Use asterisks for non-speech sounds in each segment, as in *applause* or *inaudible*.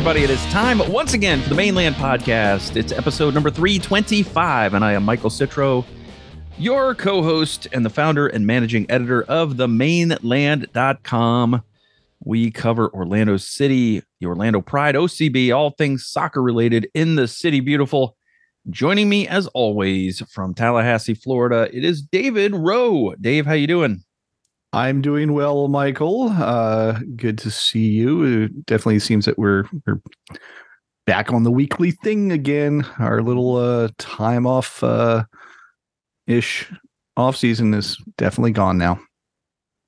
Everybody. It is time once again for the Mane Land Podcast. It's episode number 325, and I am Michael Citro, your co host and the founder and managing editor of the maneland.com. We cover Orlando City, the Orlando Pride, OCB, all things soccer related in the city beautiful. Joining me as always from Tallahassee, Florida, it is David Rowe. Dave, how you doing? I'm doing well, Michael. Uh, good to see you. It definitely seems that we're we're back on the weekly thing again. Our little uh, time off uh, ish off season is definitely gone now.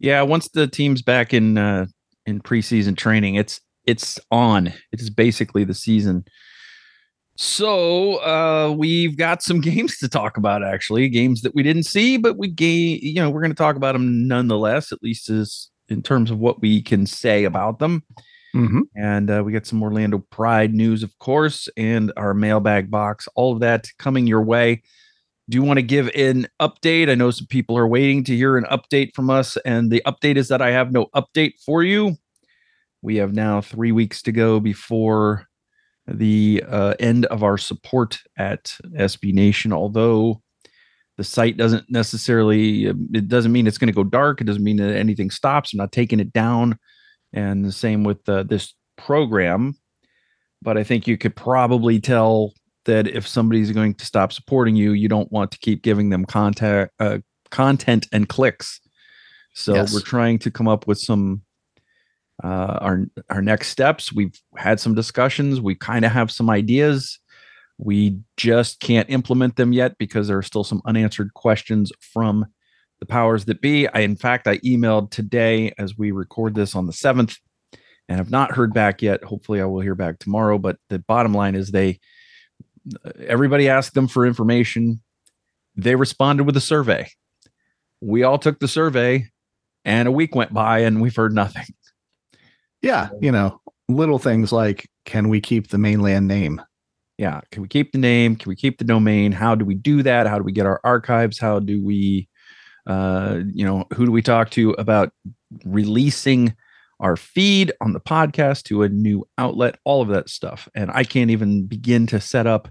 Yeah, once the team's back in uh, in preseason training, it's it's on. It is basically the season. So uh, we've got some *laughs* games to talk about, actually, games that we didn't see, but we game. You know, we're going to talk about them nonetheless, at least as in terms of what we can say about them. Mm-hmm. And uh, we got some Orlando Pride news, of course, and our mailbag box. All of that coming your way. Do you want to give an update? I know some people are waiting to hear an update from us, and the update is that I have no update for you. We have now three weeks to go before the uh, end of our support at SB Nation. Although the site doesn't necessarily, it doesn't mean it's going to go dark. It doesn't mean that anything stops. I'm not taking it down. And the same with uh, this program. But I think you could probably tell that if somebody's going to stop supporting you, you don't want to keep giving them contact, uh, content and clicks. So Yes. we're trying to come up with some uh, our our next steps. We've had some discussions. We kind of have some ideas. We just can't implement them yet because there are still some unanswered questions from the powers that be. I, in fact, I emailed today as we record this on the seventh, and have not heard back yet. Hopefully, I will hear back tomorrow. But the bottom line is they everybody asked them for information. They responded with a survey. We all took the survey, and a week went by, and we've heard nothing. Yeah, you know, little things like can we keep the Mane Land name? yeah can we keep the name? Can we keep the domain? How do we do that? How do we get our archives? How do we uh you know who do we talk to about releasing our feed on the podcast to a new outlet? All of that stuff. And i can't even begin to set up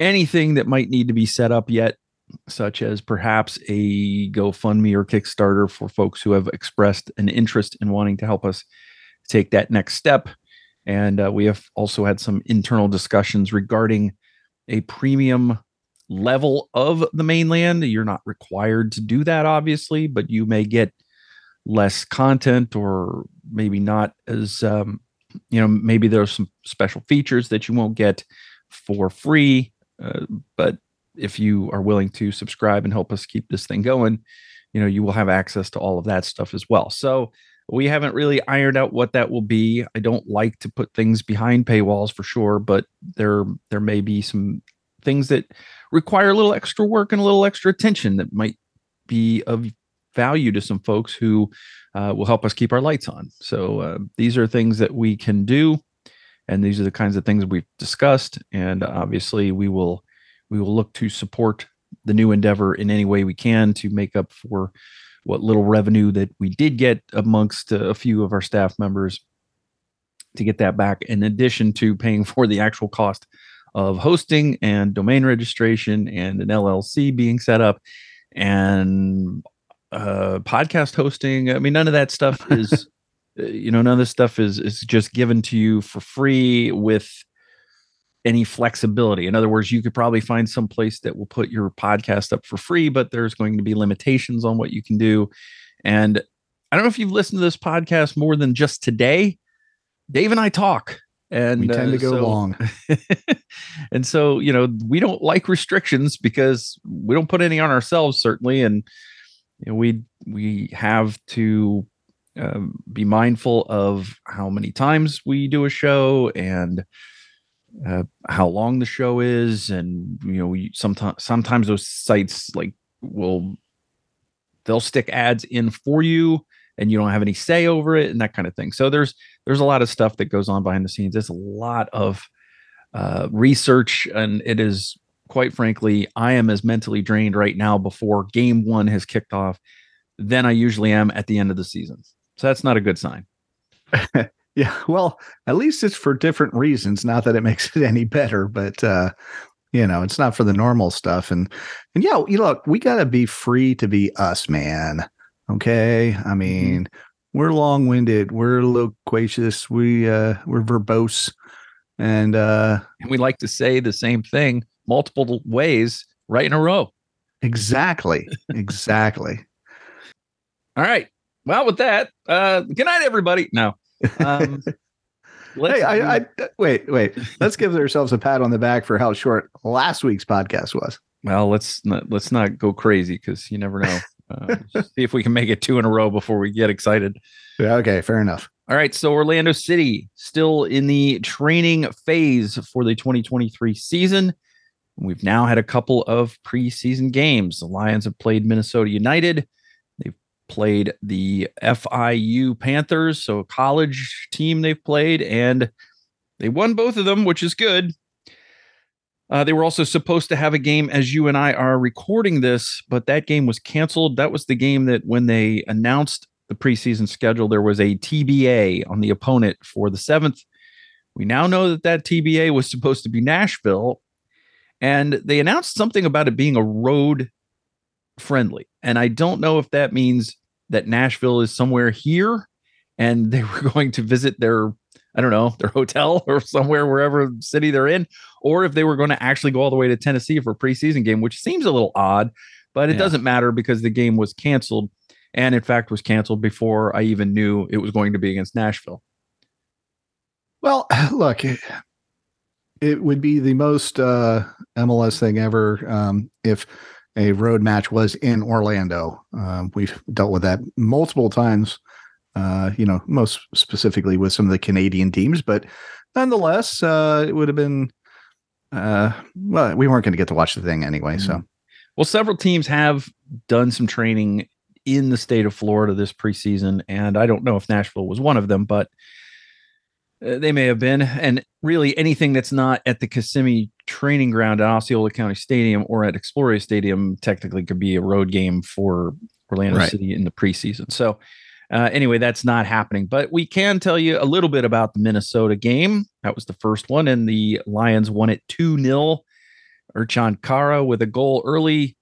anything that might need to be set up yet such as perhaps a gofundme or kickstarter for folks who have expressed an interest in wanting to help us take that next step and uh, we have also had some internal discussions regarding a premium level of the Mane Land. You're not required to do that, obviously, but you may get less content or maybe not as, um, you know, maybe there's some special features that you won't get for free. Uh, but if you are willing to subscribe and help us keep this thing going, you know, you will have access to all of that stuff as well. So, we haven't really ironed out what that will be. I don't like to put things behind paywalls for sure, but there there may be some things that require a little extra work and a little extra attention that might be of value to some folks who uh, will help us keep our lights on. So uh, these are things that we can do, and these are the kinds of things we've discussed. And obviously, we will we will look to support the new endeavor in any way we can to make up for what little revenue that we did get amongst a few of our staff members to get that back, in addition to paying for the actual cost of hosting and domain registration and an LLC being set up and uh, podcast hosting. I mean, none of that stuff is, *laughs* uh, you know, none of this stuff is is just given to you for free with any flexibility. In other words, you could probably find some place that will put your podcast up for free, but there's going to be limitations on what you can do. And I don't know if you've listened to this podcast more than just today. Dave and I talk and we tend uh, to go so- long. *laughs* and so you know we don't like restrictions because we don't put any on ourselves certainly and you know, we we have to um, be mindful of how many times we do a show and uh, how long the show is and you know sometimes sometimes those sites like will they'll stick ads in for you and you don't have any say over it and that kind of thing. So there's there's a lot of stuff that goes on behind the scenes. There's a lot of uh, research and it is quite frankly i am as mentally drained right now before game one has kicked off than i usually am at the end of the season. So that's not a good sign *laughs* Yeah, well, at least it's for different reasons. Not that it *laughs* makes it any better, but uh, you know, it's not for the normal stuff. And and yeah, you look, we gotta be free to be us, man. Okay. I mean, we're long-winded, we're loquacious, we uh we're verbose, and uh and we like to say the same thing multiple ways right in a row exactly, *laughs* exactly. all right well with that uh good night everybody no um let's *laughs* Hey, I, I wait, wait. *laughs* Let's give ourselves a pat on the back for how short last week's podcast was. well let's not let's not go crazy because you never know uh, *laughs* see if we can make it two in a row before we get excited Yeah, okay, fair enough. All right, so Orlando City still in the training phase for the 2023 season. We've now had a couple of preseason games. The Lions have played Minnesota United. Played the FIU Panthers, so a college team they've played, and they won both of them, which is good. Uh, they were also supposed to have a game as you and I are recording this, but that game was canceled. That was the game that when they announced the preseason schedule, there was a TBA on the opponent for the seventh. We now know that that TBA was supposed to be Nashville, and they announced something about it being a road friendly. And I don't know if that means that Nashville is somewhere here and they *laughs* were going to visit their, I don't know, their hotel *laughs* or somewhere, wherever city they're in, or if they were going to actually go all the way to Tennessee for a preseason game, which seems a little odd, but it Yeah. doesn't matter because the game was canceled and in fact was canceled before I even knew it was going to be against Nashville. Well, *laughs* look, it, it would be the most uh, MLS thing ever um, if a road match was in Orlando. Um, we've dealt with that multiple times, uh, you know, most specifically with some of the Canadian teams, but nonetheless, uh, it would have been. Uh, well, we weren't going to get to watch the thing anyway, so Well, several teams have done some training in the state of Florida this preseason, and I don't know if Nashville was one of them, but uh, they may have been. And really, anything that's not at the Kissimmee training ground at Osceola County Stadium or at Exploria Stadium technically could be a road game for Orlando Right. City in the preseason. So, uh, anyway, that's not happening. But we can tell you a little bit about the Minnesota game. That was the first one, and the Lions won it 2 0. Ercan Kara with a goal early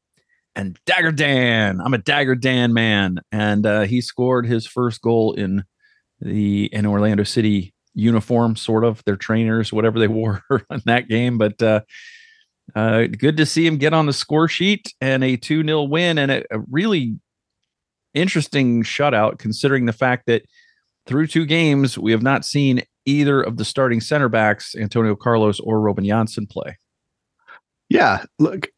and Dagur Dan. I'm a Dagur Dan man, and uh, he scored his first goal in the in Orlando City uniform, sort of their trainers, whatever they *laughs* wore in that game. But uh, uh, good to see him get on the score sheet and a two 0 win, and a, a really interesting shutout, considering the fact that through two games we have not seen either of the starting center backs, Antonio Carlos or Robin Jansson, play. Yeah, look,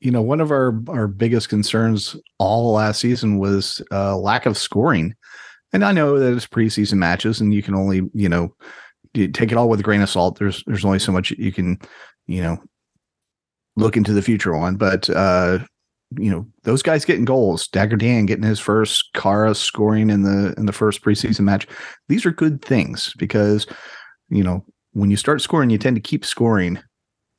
you know, one of our our biggest concerns all last season was uh, lack of scoring, and I know that it's preseason matches, and you can only you know take it all with a grain of salt. There's there's only so much you can you know look into the future on, but uh, you know those guys getting goals, Dagur Dan getting his first, Kara scoring in the in the first preseason match. These are good things because you know when you start scoring, you tend to keep scoring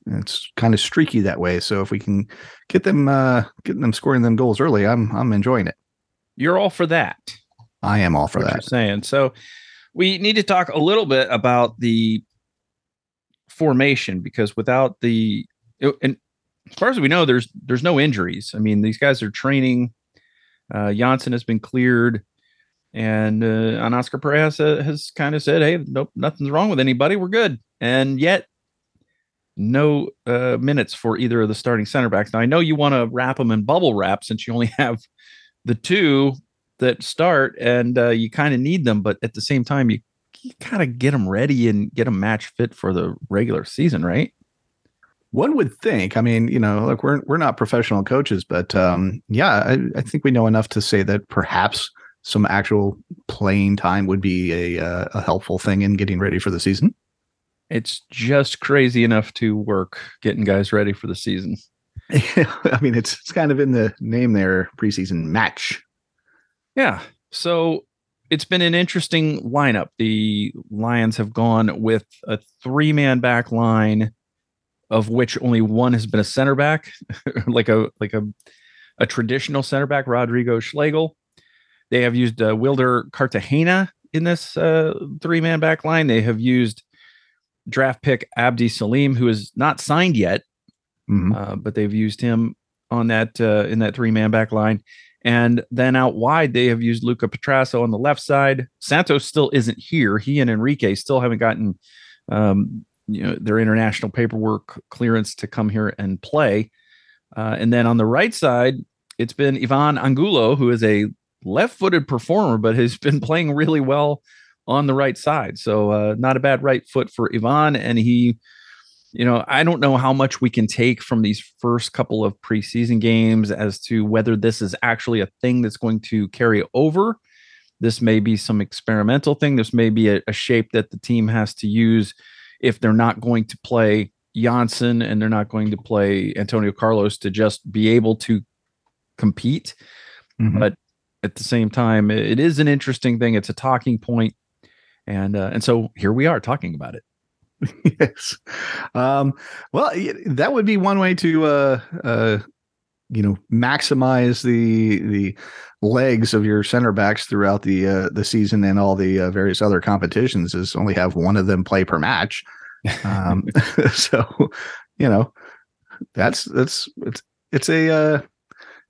it's kind of streaky that way. So if we can get them uh getting them scoring them goals early, I'm I'm enjoying it. You're all for that. I am all for what that. you're saying. So we need to talk a little bit about the formation because without the and as far as we know, there's there's no injuries. I mean, these guys are training. Uh, Jansson has been cleared, and uh, and Oscar Pareja uh, has kind of said, "Hey, nope, nothing's wrong with anybody. We're good." And yet, no uh, minutes for either of the starting center backs. Now, I know you want to wrap them in bubble wrap since you only *laughs* have the two that start, and uh, you kind of need them, but at the same time, you you kind of get them ready and get them match fit for the regular season, right? One would think. I mean, you know, look, we're we're not professional coaches, but um, yeah, I, I think we know enough to say that perhaps some actual playing time would be a uh, a helpful thing in getting ready for the season. It's just crazy enough to work getting guys ready for the season. *laughs* I mean, it's it's kind of in the name there, preseason match. Yeah. So it's been an interesting lineup. The Lions have gone with a three man back line, of which only one has been a center back, *laughs* like a like a a traditional center back, Rodrigo Schlegel. They have used uh, Wilder Cartagena in this uh, three man back line. They have used draft pick Abdi Salim, who is not signed yet, mm-hmm. uh, but they've used him on that uh, in that three man back line. And then out wide, they have used Luca Petrasso on the left side. Santos still isn't here. He and Enrique still haven't gotten um, you know their international paperwork clearance to come here and play. Uh, and then on the right side, it's been Ivan Angulo, who is a left-footed performer, but has been *laughs* playing really well on the right side. So uh, not a bad right foot for Ivan, and he you know, I don't know how much we can take from these first couple of preseason games as to whether this is actually a thing that's going to carry over. This may be some experimental thing. This may be a, a shape that the team has to use if they're not going to play Jansson and they're not going to play Antonio Carlos to just be able to compete. Mm-hmm. But at the same time, it is an interesting thing. It's a talking point, and uh, and so here we are talking about it. *laughs* yes. Um, well, that would be one way to, uh, uh, you know, maximize the the legs of your center backs throughout the uh, the season and all the uh, various other competitions. Is only have one of them play per match. Um, *laughs* *laughs* so, you know, that's that's it's it's a uh,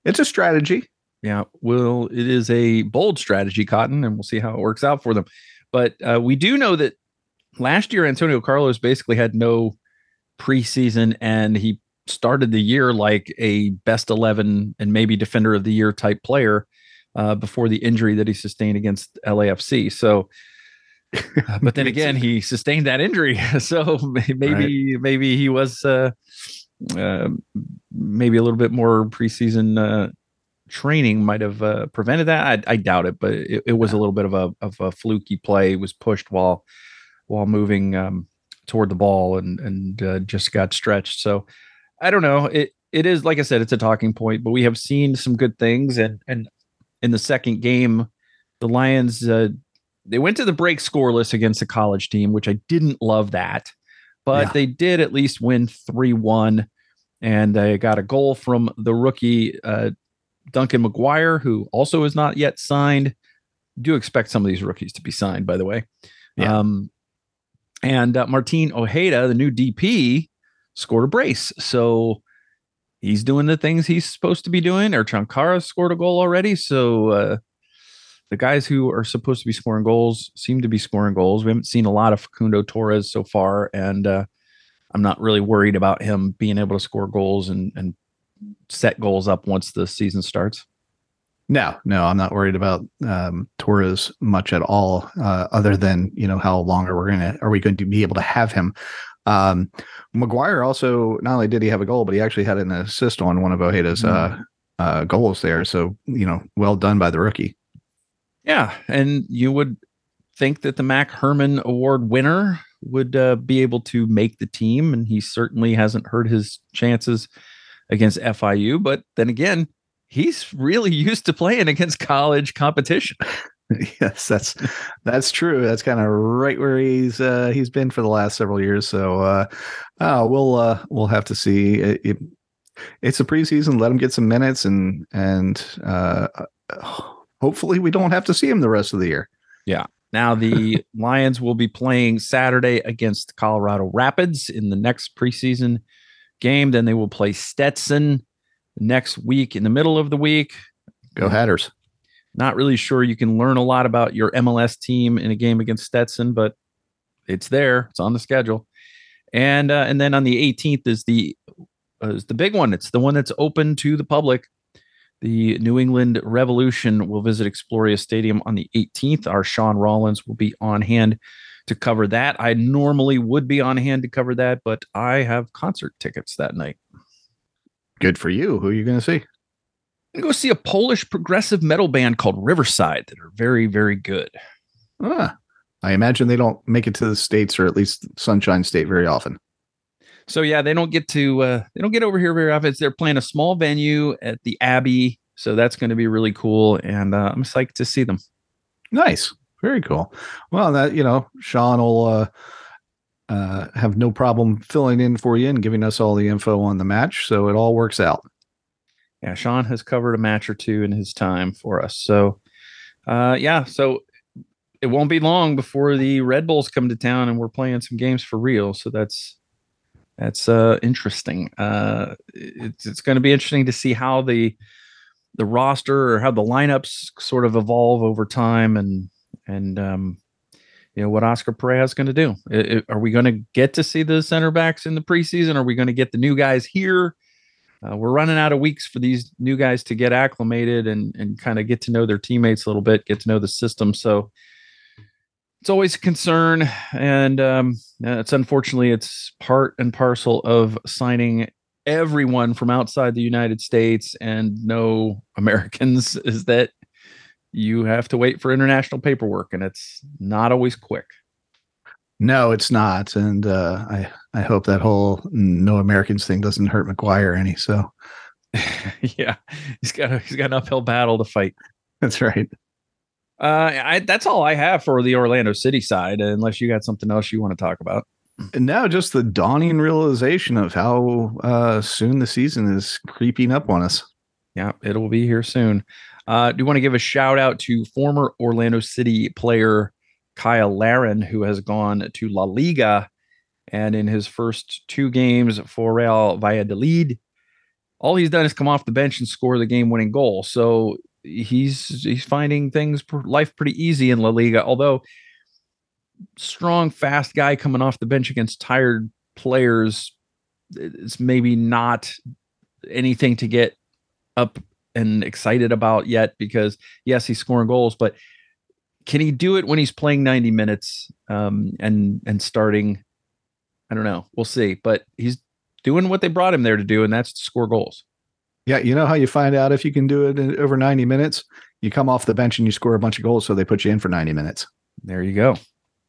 it's a strategy. Yeah, well, it is a bold strategy, Cotton, and we'll see how it works out for them. But uh, we do know that last year Antonio Carlos basically had no preseason and he started the year like a best 11 and maybe defender of the year type player uh, before the injury that he sustained against LAFC. So, *laughs* but then again, he sustained that injury. *laughs* So maybe, right. maybe he was uh, uh, maybe a little bit more preseason uh, training might have uh, prevented that. I, I, doubt it, but it, it was a little bit of a, of a fluky play. It was pushed while while moving um, toward the ball and and uh, just got stretched. So I don't know. It it is like I said, it's a talking point, but we have seen some good things. And and in the second game, the Lions uh, they went to the break scoreless against a college team, which I didn't love that, but yeah. they did at least win three one, and they got a goal from the rookie uh, Duncan McGuire, who also is not yet signed. Do expect some of these rookies to be signed, by the way. Yeah. Um, and uh, Martin Ojeda, the new DP, scored a brace. So he's doing the things he's supposed to be doing. Ercan Kara scored a goal already. So uh, the guys who are supposed to be scoring goals seem to be scoring goals. We haven't seen a lot of Facundo Torres so far, and uh, I'm not really worried about him being able to score goals and, and set goals up once the season starts. No, no, I'm not worried about um, Torres much at all. Uh, other than you know how long are we gonna are we going to be able to have him? Um, McGuire also not only did he have a goal, but he actually had an assist on one of Ojeda's mm-hmm. uh, uh, goals there. So you know, well done by the rookie. Yeah, and you would think that the Mac Hermann Award winner would uh, be able to make the team, and he certainly hasn't hurt his chances against FIU. But then again, he's really used to playing against college competition. *laughs* yes, that's that's true. That's kind of right where he's uh, he's been for the last several years. So uh, uh, we'll uh, we'll have to see. It, it, it's a preseason. Let him get some minutes, and and uh, *sighs* hopefully we don't have to see him the rest of the year. Yeah, Now the *laughs* Lions will be playing Saturday against Colorado Rapids in the next preseason game. Then they will play Stetson next week in the middle of the week. Go Hatters. Not really sure you can learn a lot about your MLS team in a game against Stetson, but it's there. It's on the schedule. And uh, and then on the 18th is the uh, is the big one. It's the one that's open to the public. The New England Revolution will visit Exploria Stadium on the 18th. Our Sean Rollins will be on hand to cover that. I normally would be on hand to cover that, but I have concert tickets that night. Good for you. Who are you going to see? I'm go see a Polish progressive metal band called Riverside that are very, very good. Ah, I imagine they don't make it to the states or at least Sunshine State very often. So yeah, they don't get to uh, they don't get over here very often. They're playing a small venue at the Abbey, so that's going to be really cool, and uh, I'm psyched to see them. Nice, very cool. Well, that you know, Sean will uh, uh, have no problem filling in for you and giving us all the info on the match, so it all works out. Yeah, Sean has covered a match or two in his time for us, so uh, yeah, so it won't be long before the Red Bulls come to town and we're playing some games for real. So that's that's uh, interesting. Uh, it's it's going to be interesting to see how the the roster or how the lineups sort of evolve over time, and and um, you know what Oscar Pareja is going to do. It, it, are we going to get to see the center backs in the preseason? Are we going to get the new guys here? Uh, we're running out of weeks for these new guys to get acclimated and and kind of get to know their teammates a little bit, get to know the system. So it's always a concern, and um, it's unfortunately it's part and parcel of signing everyone from outside the United States and no *laughs* Americans is that you have to wait for international paperwork, and it's not always quick. No, it's not, and uh, I I hope that whole no Americans thing doesn't hurt McGuire any. So, *laughs* yeah, he's got a, he's got an uphill battle to fight. That's right. Uh, I, that's all I have for the Orlando City side, unless you got something else you want to talk about. And now, just the dawning realization of how uh, soon the season is creeping up on us. Yeah, it'll be here soon. Uh, do want to give a shout out to former Orlando City player Cyle Larin, who has gone to La Liga, and in his first two games for Real Valladolid, all he's done is come off the bench and score the game-winning goal. So he's he's finding things life pretty easy in La Liga. Although strong, fast guy coming off the bench against tired players is maybe not anything to get up and excited about yet because yes, he's scoring goals, but can he do it when he's playing 90 minutes um, and and starting? I don't know. We'll see. But he's doing what they brought him there to do, and that's to score goals. Yeah, you know how you find out if you can do it in over 90 minutes? You come off the bench and you score a bunch of goals, so they put you in for 90 minutes. There you go.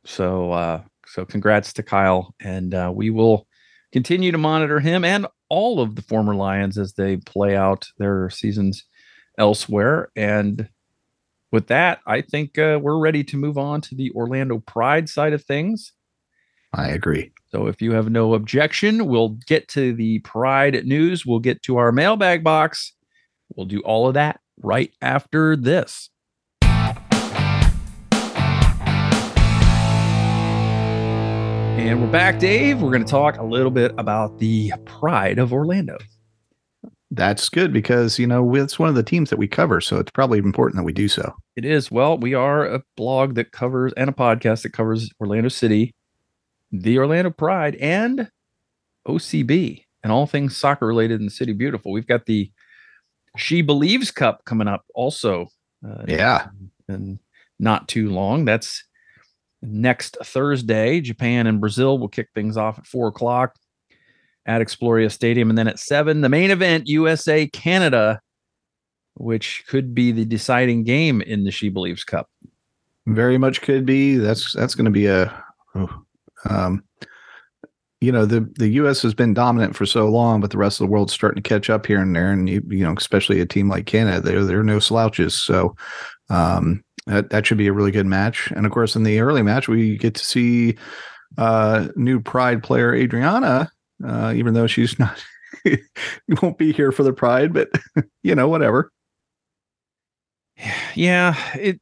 So uh so congrats to Kyle and uh we will continue to monitor him and all of the former Lions as they play out their seasons elsewhere and with that, I think uh, we're ready to move on to the Orlando Pride side of things. I agree. So if you have no objection, we'll get to the Pride news. We'll get to our mailbag box. We'll do all of that right after this. And we're back, Dave. We're going to talk a little bit about the Pride of Orlando. That's good because, you know, it's one of the teams that we cover. So it's probably important that we do so. It is. Well, we are a blog that covers and a podcast that covers Orlando City the Orlando Pride, and OCB, and all things soccer related in the city. Beautiful. We've got the She Believes Cup coming up also. Uh, yeah. And not too long. That's next Thursday. Japan and Brazil will kick things off at four o'clock at Exploria Stadium. And then at seven, the main event, USA Canada, which could be the deciding game in the She Believes Cup. Very much could be. That's that's going to be a oh, um, you know the the U.S. has been dominant for so long, but the rest of the world's starting to catch up here and there, and you, you know, especially a team like Canada, they're they're no slouches. So um, that that should be a really good match. And of course, in the early match, we get to see uh, new Pride player Adriana, uh, even though she's *laughs* not *laughs* won't be here for the Pride, but *laughs* you know, whatever. *sighs* Yeah, it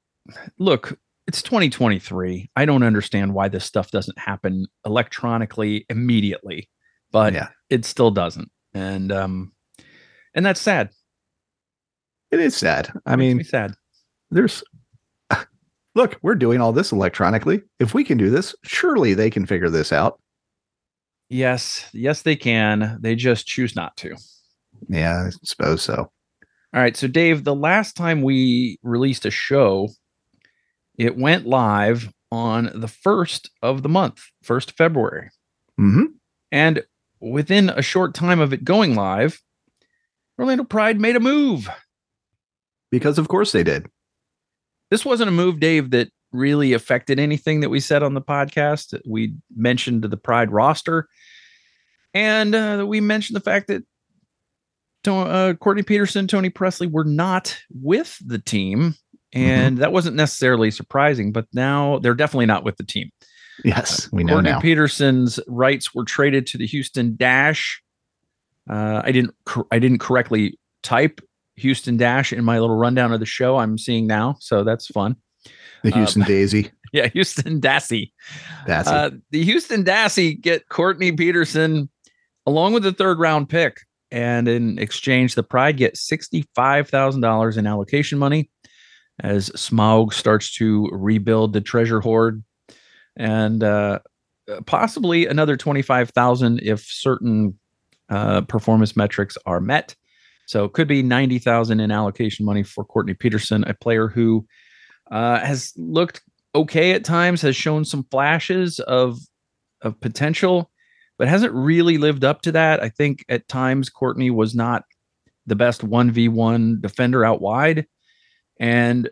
look it's 2023. I don't understand why this stuff doesn't happen electronically immediately, but Yeah. it still doesn't. And um and that's sad. It is sad. I Makes mean, me sad. there's look, we're doing all this electronically. If we can do this, surely they can figure this out. Yes, yes, they can. They just choose not to. Yeah, I suppose so. All right. So, Dave, the last time we released a show, it went live on the first of the month, first of February. hmm And within a short time of it going live, Orlando Pride made a move. Because of course they did. This wasn't a move, Dave, that really affected anything that we said on the podcast. We mentioned the Pride roster, and uh, we mentioned the fact that uh, Courtney Petersen, Toni Pressley were not with the team, and that wasn't necessarily surprising. But now they're definitely not with the team. Yes, we know Courtney now. Petersen's rights were traded to the Houston Dash. Uh, I didn't I didn't correctly type Houston Dash in my little rundown of the show. I'm seeing now, so that's fun. the uh, Houston Daisy. *laughs* Yeah, Houston Dassey. That's Uh, the Houston Dassey get Courtney Petersen along with the third round pick, and in exchange, the Pride get sixty five thousand dollars in allocation money as Smaug starts to rebuild the treasure hoard, and uh, possibly another twenty five thousand if certain uh, performance metrics are met. So it could be ninety thousand in allocation money for Courtney Petersen, a player who uh, has looked okay at times, has shown some flashes of of potential, but hasn't really lived up to that. I think at times Courtney was not the best one v one defender out wide, and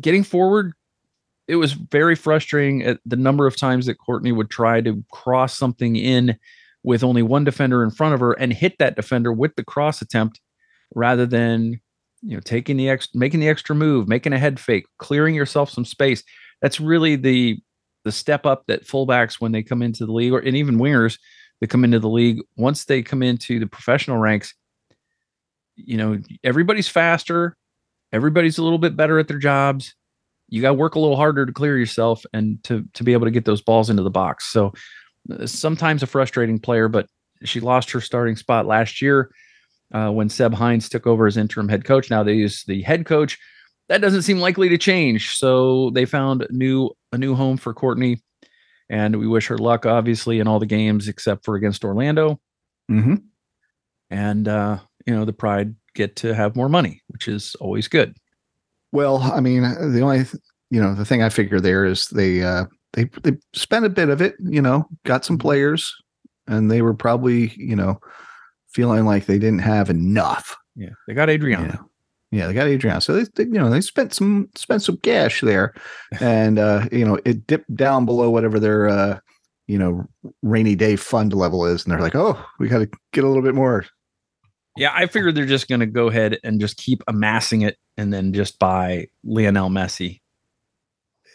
getting forward. It was very frustrating at the number of times that Courtney would try to cross something in with only one defender in front of her and hit that defender with the cross attempt rather than you know taking the ex making the extra move making a head fake clearing yourself some space. That's really the the step up that fullbacks when they come into the league or and even wingers that come into the league once they come into the professional ranks you know everybody's faster everybody's a little bit better at their jobs. You got to work a little harder to clear yourself and to to be able to get those balls into the box. So uh, sometimes a frustrating player but she lost her starting spot last year uh, when Seb Hines took over as interim head coach. Now they use the head coach. That doesn't seem likely to change. So they found new a new home for Courtney, and we wish her luck, obviously, in all the games except for against Orlando. hmm And uh, you know the Pride get to have more money, which is always good. Well, I mean, the only you know the thing I figure there is they uh they they spent a bit of it, you know, got some players, and they were probably you know feeling like they didn't have enough. Yeah, they got Adriana. Yeah. Yeah, they got Adriana. So they, they, you know, they spent some spent some cash there, *laughs* and uh, you know, it dipped down below whatever their uh, you know, rainy day fund level is, and they're like, oh, we got to get a little bit more. Yeah, I figured they're just going to go ahead and just keep amassing it, and then just buy Lionel Messi.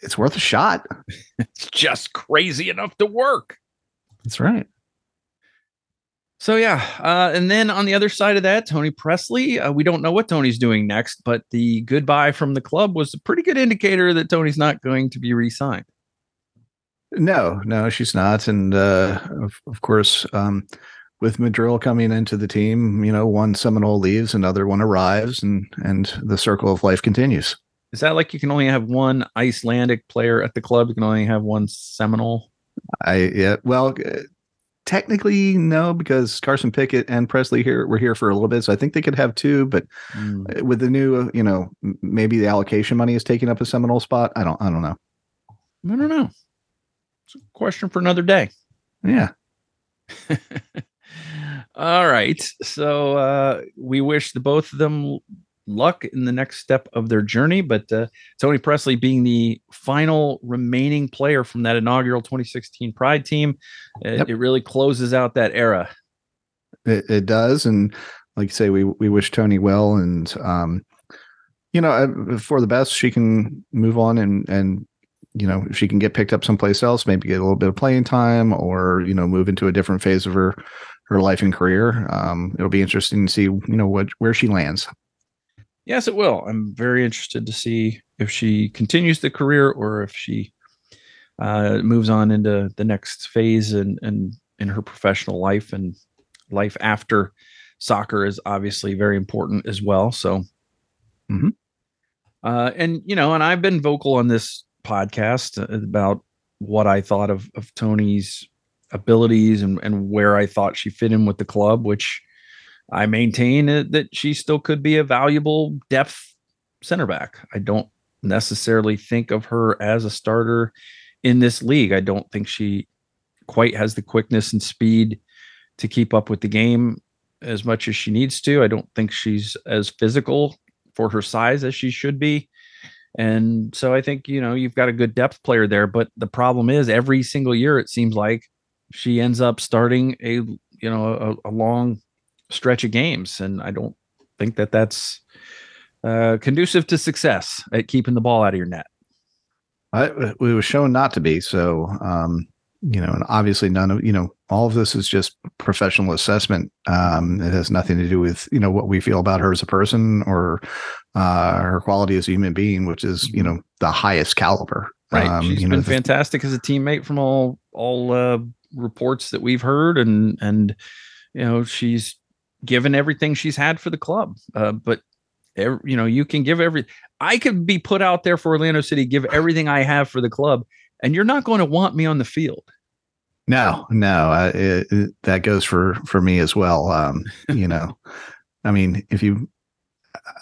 It's worth a shot. *laughs* It's just crazy enough to work. That's right. So yeah, uh, and then on the other side of that, Toni Pressley. Uh, we don't know what Toni's doing next, but the goodbye from the club was a pretty good indicator that Toni's not going to be re-signed. No, no, she's not. And uh, of, of course, um, with Madril coming into the team, you know, one Seminole leaves, another one arrives, and and the circle of life continues. Is that like you can only have one Icelandic player at the club? You can only have one Seminole. I yeah, well, uh, technically no, because Carson Pickett and Pressley here were here for a little bit, so I think they could have two. But uh, with the new, uh, you know, maybe the allocation money is taking up a Seminole spot. I don't, I don't know. I don't know. It's a question for another day. Yeah, *laughs* All right. So uh, we wish the both of them luck in the next step of their journey. But uh, Toni Pressley being the final remaining player from that inaugural 2016 Pride team, uh, Yep. it really closes out that era. it, it does, and like you say, we we wish Toni well, and um, you know, uh, for the best, she can move on and and you know, if she can get picked up someplace else, maybe get a little bit of playing time, or you know, move into a different phase of her her life and career. Um, it'll be interesting to see, you know, what where she lands. Yes, it will. I'm very interested to see if she continues the career or if she uh, moves on into the next phase and and in her professional life and life after soccer is obviously very important as well. So, mm-hmm. uh, and you know, and I've been vocal on this podcast about what I thought of of Toni's abilities and and where I thought she fit in with the club, which I maintain that she still could be a valuable depth center back. I don't necessarily think of her as a starter in this league. I don't think she quite has the quickness and speed to keep up with the game as much as she needs to. I don't think she's as physical for her size as she should be. And so I think, you know, you've got a good depth player there. But the problem is every single year, it seems like she ends up starting a, you know, a, a long stretch of games. And I don't think that that's uh, conducive to success at keeping the ball out of your net. I, it was shown not to be. So, um, you know, and obviously none of, you know, all of this is just professional assessment. Um, it has nothing to do with, you know, what we feel about her as a person or uh, her quality as a human being, which is, you know, the highest caliber. Right. Um, She's you been fantastic as a teammate from all, all uh, reports that we've heard. And, and, you know, she's given everything she's had for the club. Uh, but every, you know, you can give every, I could be put out there for Orlando City, give everything I have for the club and you're not going to want me on the field. No, no, uh, it, it, that goes for for me as well. Um, *laughs* you know, I mean, if you,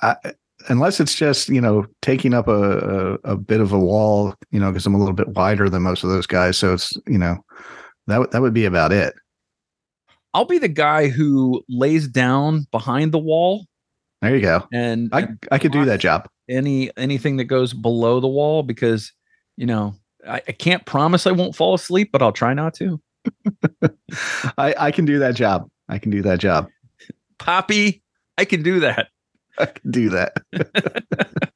I, unless it's just you know taking up a, a, a bit of a wall, you know, because I'm a little bit wider than most of those guys, so it's you know that that would be about it. I'll be the guy who lays down behind the wall. There you go. And I I could do that job. Any anything that goes below the wall because you know I, I can't promise I won't fall asleep, but I'll try not to. *laughs* I, I can do that job. I can do that job. Poppy, I can do that. I can do that. *laughs*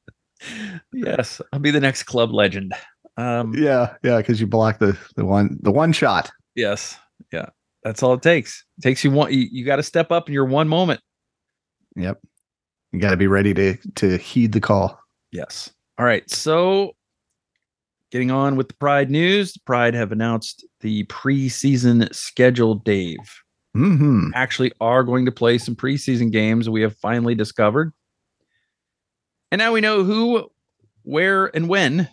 yes, I'll be the next club legend. Um, yeah, yeah, because you block the the one the one shot. Yes, yeah, that's all it takes. It takes you one. You, you got to step up in your one moment. Yep, you got to be ready to to heed the call. Yes. All right. So Getting on with the Pride news, the Pride have announced the preseason schedule, Dave. Mm-hmm. Actually, are going to play some preseason games we have finally discovered. And now we know who, where, and when.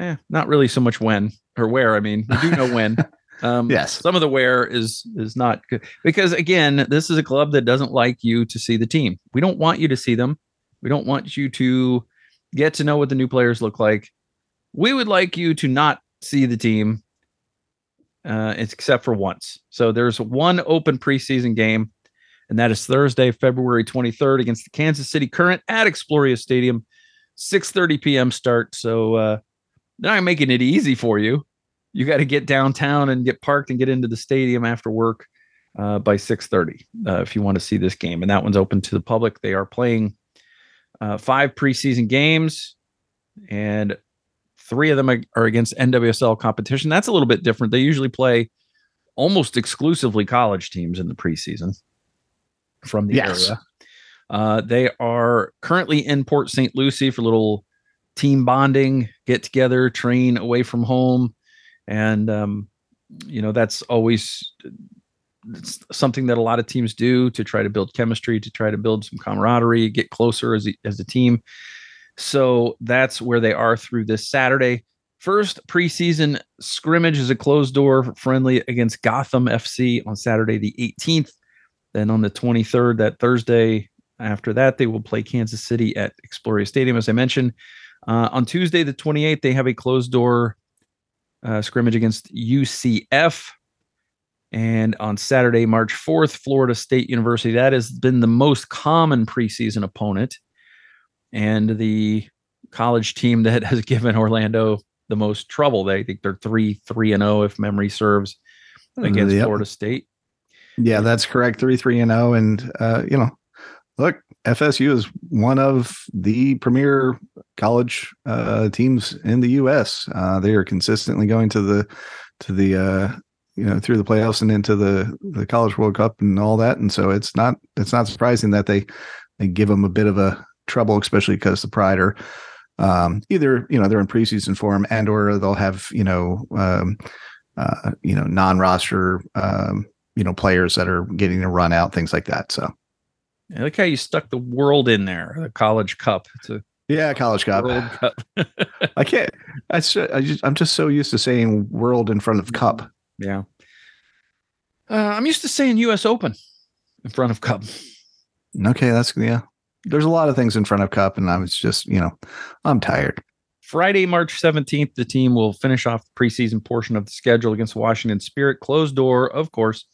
Eh, not really so much when or where. I mean, we do know *laughs* when. Um, yes. Some of the wear is is not good because again, this is a club that doesn't like you to see the team. We don't want you to see them. We don't want you to get to know what the new players look like. We would like you to not see the team, uh, except for once. So there's one open preseason game, and that is Thursday, February 23rd against the Kansas City Current at Exploria Stadium, 6:30 p.m. start. So uh, they're not making it easy for you. You got to get downtown and get parked and get into the stadium after work uh, by 6:30 uh, if you want to see this game. And that one's open to the public. They are playing uh, five preseason games, and three of them are against NWSL competition. That's a little bit different. They usually play almost exclusively college teams in the preseason from the yes. area. Uh, they are currently in Port St. Lucie for a little team bonding, get together, train away from home, and um, you know that's always something that a lot of teams do to try to build chemistry, to try to build some camaraderie, get closer as a, as a team. So that's where they are through this Saturday. First preseason scrimmage is a closed door friendly against Gotham FC on Saturday, the 18th. Then on the 23rd, that Thursday after that, they will play Kansas City at Exploria Stadium, as I mentioned. Uh, on Tuesday, the 28th, they have a closed door uh, scrimmage against UCF. And on Saturday, March 4th, Florida State University. That has been the most common preseason opponent. And the college team that *laughs* has given Orlando the most trouble. They think they're 3 3 and 0, if memory serves, against yep. Florida State. Yeah, that's correct. 3 3 and 0. And, uh, you know, look, FSU is one of the premier college uh, teams in the U.S. Uh, they are consistently going to the to the uh, you know through the playoffs and into the the college world cup and all that and so it's not it's not surprising that they they give them a bit of a trouble, especially because the Pride are um, either you know they're in preseason form and or they'll have you know um, uh, you know non-roster um, you know players that are getting a run out, things like that. So I like how you stuck the world in there, the college cup. It's a yeah, college cup. World Cup. *laughs* I can't. I, I just I'm just so used to saying world in front of cup. yeah. Uh, I'm used to saying U.S. Open in front of Cup. Okay, that's yeah. There's a lot of things in front of cup, and I was just you know I'm tired. Friday, March 17th, the team will finish off the preseason portion of the schedule against Washington Spirit. Closed door, of course.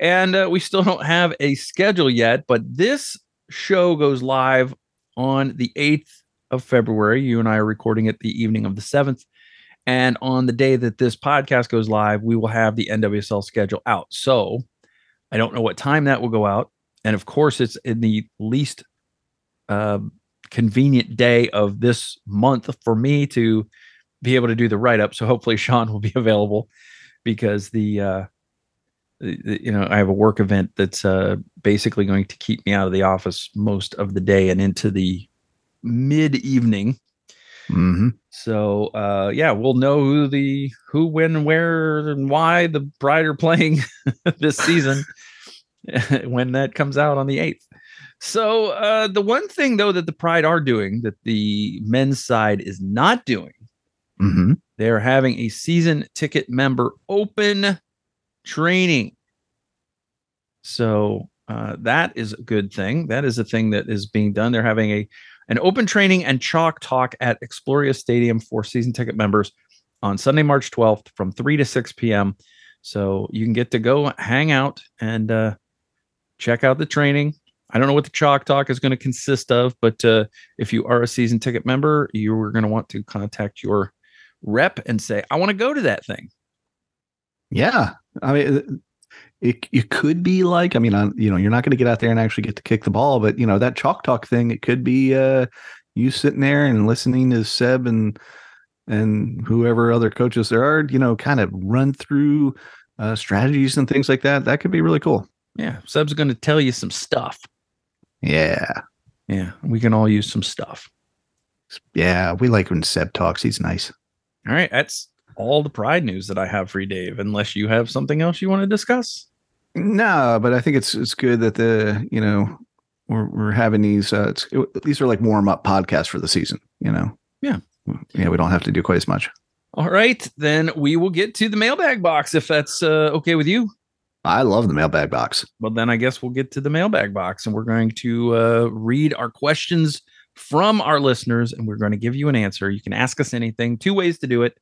And uh, we still don't have a schedule yet, but this show goes live on the 8th of February. You and I are recording it the evening of the 7th. And on the day that this podcast goes live, we will have the NWSL schedule out. So I don't know what time that will go out. And of course, it's in the least uh, convenient day of this month for me to be able to do the write up. So hopefully Sean will be *laughs* available because the, uh, you know, I have a work event that's uh, basically going to keep me out of the office most of the day and into the mid evening. hmm So uh, yeah, we'll know who the who, when, where, and why the Bride are playing *laughs* this season *laughs* when that comes out on the eighth. So uh, the one thing though that the Pride are doing that the men's side is not doing, hmm they're having a season ticket member open training. So uh, that is a good thing. That is a thing that is being done. They're having a an open training and chalk talk at Exploria Stadium for season ticket members on Sunday, March 12th from 3 to 6 p.m. So you can get to go hang out and uh, check out the training. I don't know what the chalk talk is going to consist of, but uh, if you are a season ticket member, you are going to want to contact your rep and say, I want to go to that thing. Yeah, I mean, it it could be like I mean, I, you know, you're not going to get out there and actually get to kick the ball, but you know that chalk talk thing. It could be uh, you sitting there and listening to Seb and and whoever other coaches there are, you know, kind of run through uh, strategies and things like that. That could be really cool. Yeah. Seb's going to tell you some stuff. Yeah, Yeah. We can all use some stuff. yeah, we like when Seb talks. He's nice. All right. That's all the pride news that I have for you, Dave, unless you have something else you want to discuss. No, but I think it's it's good that the you know we're we're having these. Uh, it's, these are like warm up podcasts for the season. You know. Yeah. Yeah, we don't have to do quite as much. All right. Then we will get to the mailbag box if that's uh, okay with you. I love the mailbag box. Well, then I guess we'll get to the mailbag box and we're going to uh, read our questions from our listeners and we're going to give you an answer. You can ask us anything. Two ways to do it.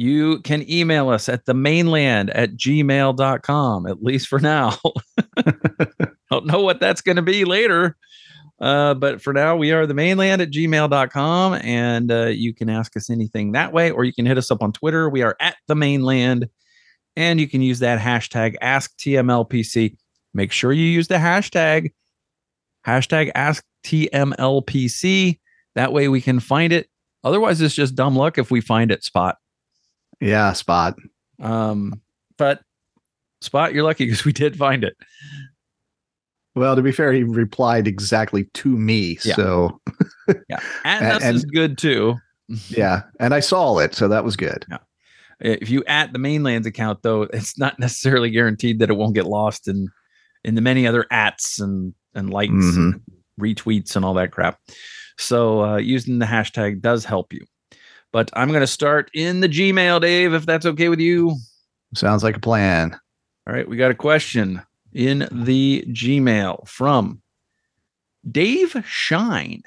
You can email us at the Mane Land at gmail.com, at least for now. I *laughs* don't know what that's going to be later. Uh, but for now, we are the Mane Land at gmail.com and uh, you can ask us anything that way, or you can hit us up on Twitter. We are at the Mane Land and you can use that hashtag AskTMLPC. Make sure you use the hashtag hashtag AskTMLPC. That way we can find it. Otherwise, it's just dumb luck if we find it, Spot. Yeah, spot. Um, but Spot, you're lucky because we did find it. Well, to be fair, he replied exactly to me. Yeah. So *laughs* Yeah, and, And- is good too. *laughs* yeah, and I saw it, so that was good. If you at the Mane Land's account, though, it's not necessarily guaranteed that it won't get lost in in the many other ats and and likes, Mhm. and retweets, and all that crap. So uh, using the hashtag does help you. But I'm going to start in the Gmail, Dave, if that's okay with you. Sounds like a plan. All right, we got a question in the Gmail from Dave Shine.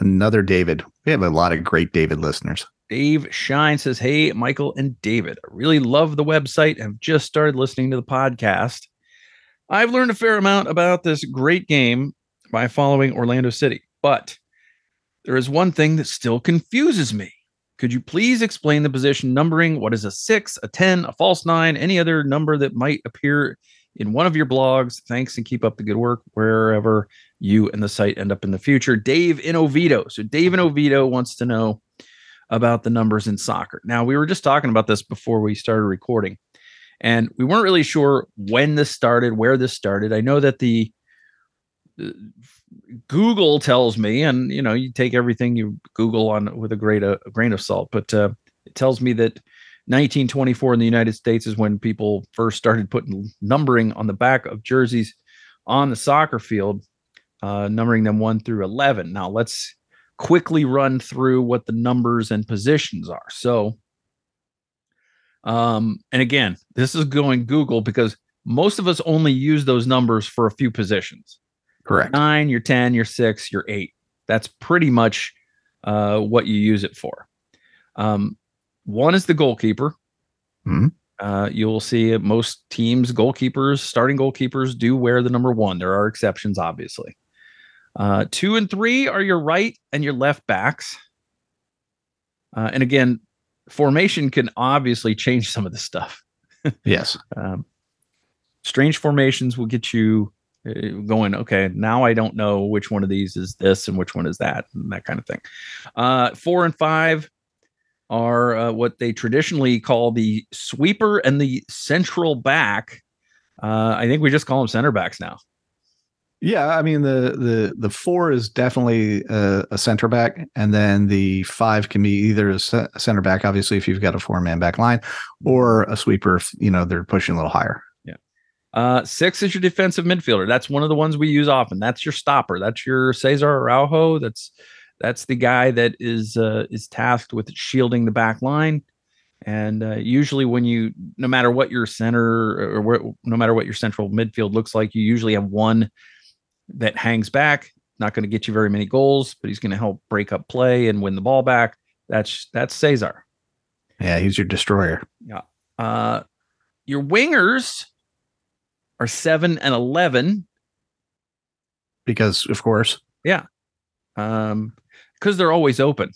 Another David. We have a lot of great David listeners. Dave Shine says, Hey, Michael and David, I really love the website and have just started listening to the podcast. I've learned a fair amount about this great game by following Orlando City, but there is one thing that still confuses me. Could you please explain the position numbering? What is a six, a 10, a false nine, any other number that might appear in one of your blogs? Thanks and keep up the good work wherever you and the site end up in the future. Dave in Oviedo. So, Dave in Oviedo wants to know about the numbers in soccer. Now, we were just talking about this before we started recording, and we weren't really sure when this started, where this started. I know that the Google tells me, and you know, you take everything you Google on with a great a, a grain of salt, but uh, it tells me that 1924 in the United States is when people first started putting numbering on the back of jerseys on the soccer field, uh, numbering them one through 11. Now let's quickly run through what the numbers and positions are. So, um, and again, this is going Google because most of us only use those numbers for a few positions. Correct. Nine, you're 10, you're six, you're eight. That's pretty much uh, what you use it for. Um, one is the goalkeeper. Mhm. Uh, you'll see most teams, goalkeepers, starting goalkeepers do wear the number one. There are exceptions, obviously. Uh, two and three are your right and your left backs. Uh, and again, formation can obviously change some of the stuff. *laughs* Yes. Um, strange formations will get you going. Okay, now I don't know which one of these is this and which one is that, and that kind of thing. Uh, four and five are uh, what they traditionally call the sweeper and the central back. Uh, I think we just call them center backs now. Yeah, I mean the the the four is definitely a, a center back, and then the five can be either a center back, obviously if you've got a four man back line, or a sweeper if you know they're pushing a little higher. Uh, six is your defensive midfielder. That's one of the ones we use often. That's your stopper. That's your Cesar Araujo. That's that's the guy that is uh, is tasked with shielding the back line. And uh, usually, when you, no matter what your center or where, no matter what your central midfield looks like, you usually have one that hangs back. Not going to get you very many goals, but he's going to help break up play and win the ball back. That's that's Cesar. Yeah, he's your destroyer. Yeah. Uh, your wingers are seven and eleven. Because of course. Yeah. Um because they're always open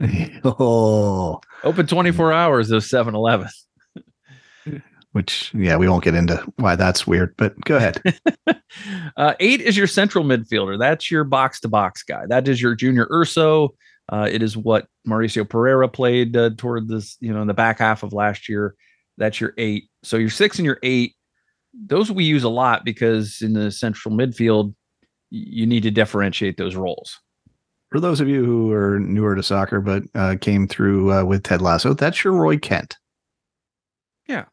*laughs* oh, open 24 hours those 7-eleven *laughs* which yeah, we won't get into why that's weird, but go ahead. *laughs* uh eight is your central midfielder that's your box to box guy that is your junior urso uh it is what mauricio pereira played uh, toward this you know in the back half of last year that's your eight so your six and your eight those we use a lot because in the central midfield you need to differentiate those roles For those of you who are newer to soccer but uh, came through uh, with Ted Lasso, that's your Roy Kent, Yeah,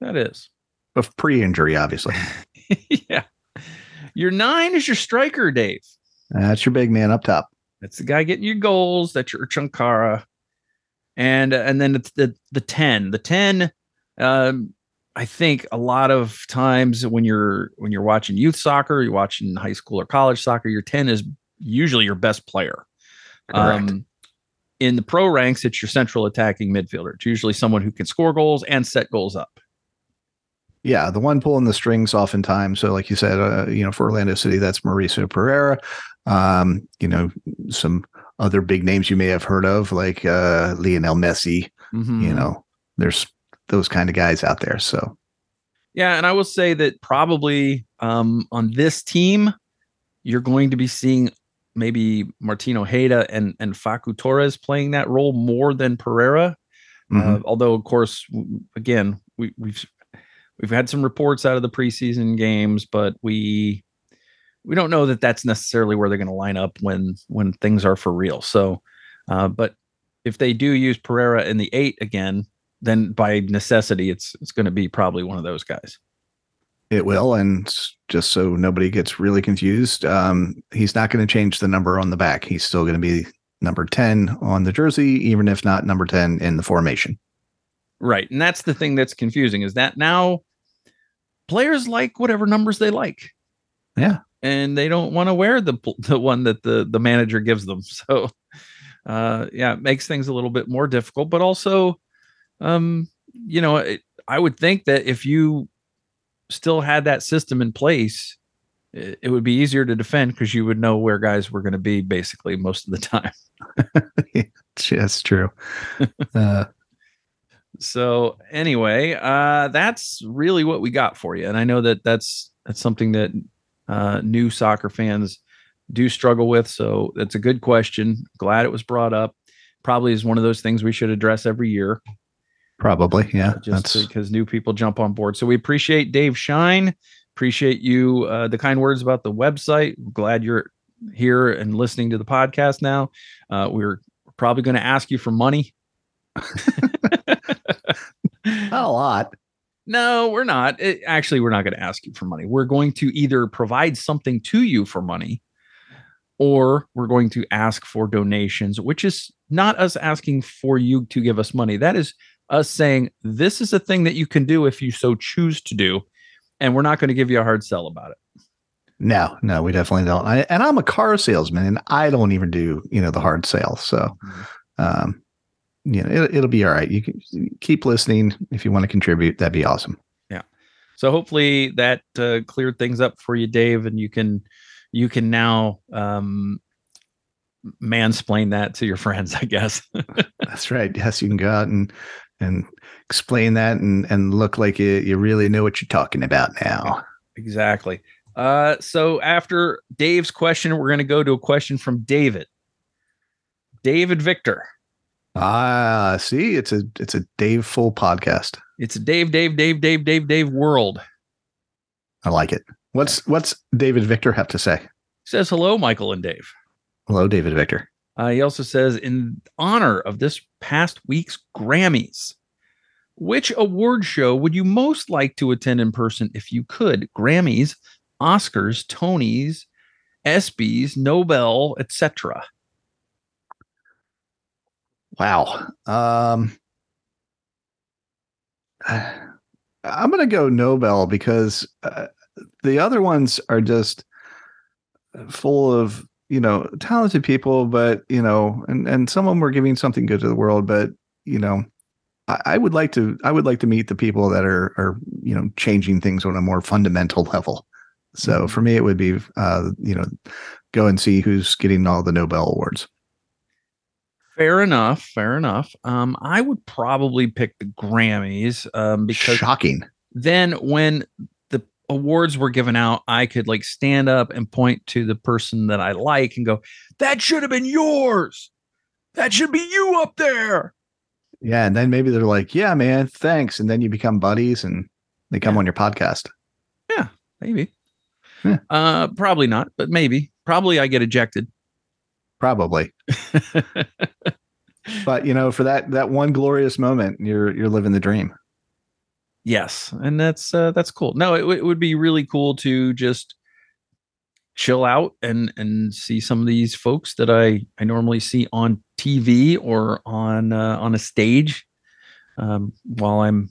that is of pre-injury, obviously. *laughs* yeah your nine is your striker dave That's your big man up top. That's the guy getting your goals. That's your Ercan Kara. And and then it's the the 10. The 10 um I think a lot of times when you're when you're watching youth soccer, you're watching high school or college soccer, your 10 is usually your best player. Correct. Um, in the pro ranks, it's your central attacking midfielder. It's usually someone who can score goals and set goals up. Yeah, the one pulling the strings oftentimes. So, like you said, uh, you know, for Orlando City, that's Mauricio Pereira. Um, you know, some other big names you may have heard of, like uh, Lionel Messi. Mhm. You know, there's those kind of guys out there. So, Yeah, and I will say that probably um, on this team, you're going to be seeing maybe Martín Ojeda and and Facu Torres playing that role more than Pereira. mhm. Uh, although, of course, again, we, we've we've had some reports out of the preseason games, but we we don't know that that's necessarily where they're going to line up when when things are for real. So, uh, but if they do use Pereira in the eight again, then by necessity, it's it's going to be probably one of those guys. it will. And just so nobody gets really confused, um, he's not going to change the number on the back. He's still going to be number 10 on the jersey, even if not number 10 in the formation. Right. And that's the thing that's confusing is that now players like whatever numbers they like. Yeah. And they don't want to wear the the one that the the manager gives them. *laughs* So uh yeah, it makes things a little bit more difficult, but also um you know, it, I would think that if you still had that system in place, it, it would be easier to defend because you would know where guys were going to be basically most of the time. *laughs* That's true. *laughs* uh, so anyway uh that's really what we got for you and i know that that's that's something that uh new soccer fans do struggle with so that's a good question glad it was brought up probably is one of those things we should address every year probably. Yeah. just That's because new people jump on board so we appreciate dave shine appreciate you uh, the kind words about the website. Glad you're here and listening to the podcast now. Uh, we're probably going to ask you for money. *laughs* Not a lot. No, we're not. It, actually, we're not going to ask you for money. We're going to either provide something to you for money or we're going to ask for donations, which is not us asking for you to give us money. That is us saying this is a thing that you can do if you so choose to do. And we're not going to give you a hard sell about it. No, no, we definitely don't. I, and I'm a car salesman, and I don't even do you know the hard sale. So, Mhm. um, you know, it, it'll be all right. You can keep listening if you want to contribute. That'd be awesome. Yeah. So hopefully that uh, cleared things up for you, Dave, and you can you can now um, mansplain that to your *laughs* friends, I guess. That's right. Yes, you can go out and and explain that and and look like you you really know what you're talking about now. exactly. Uh, so after Dave's question, we're going to go to a question from David. David Victor. Ah, see, it's a it's a Dave full podcast. It's a Dave, Dave, Dave, Dave, Dave, Dave world. I like it. What's what's David Victor have to say? Says hello, Michael and Dave. Hello, David Victor. Uh, he also says, in honor of this past week's Grammys, which award show would you most like to attend in person if you could? Grammys, Oscars, Tonys, ESPYS, Nobel, etc. Wow. Um, *sighs* I'm going to go Nobel because uh, the other ones are just full of you know talented people, but you know, and and some of them are giving something good to the world, but you know. I I would like to. I would like to meet the people that are, are you know, changing things on a more fundamental *laughs* level. So Mhm. for me, it would be, uh, you know, go and see who's getting all the Nobel awards. Fair enough. Fair enough. Um, I would probably pick the Grammys um, because Shocking. then when awards were given out, I could like stand up and point to the person that I like and go, "That should have been yours. That should be you up there." Yeah, and then maybe they're like, "Yeah, man, thanks," and then you become buddies, and they come Yeah. on your podcast. Yeah, maybe. Yeah. Uh, probably not, but maybe. Probably I get ejected. Probably, *laughs* but you know, for that that one glorious moment, you're you're living the dream. Yes, and that's uh, that's cool. No, it, w- it would be really cool to just chill out and and see some of these folks that I I normally see on TV or on uh, on a stage um, while I'm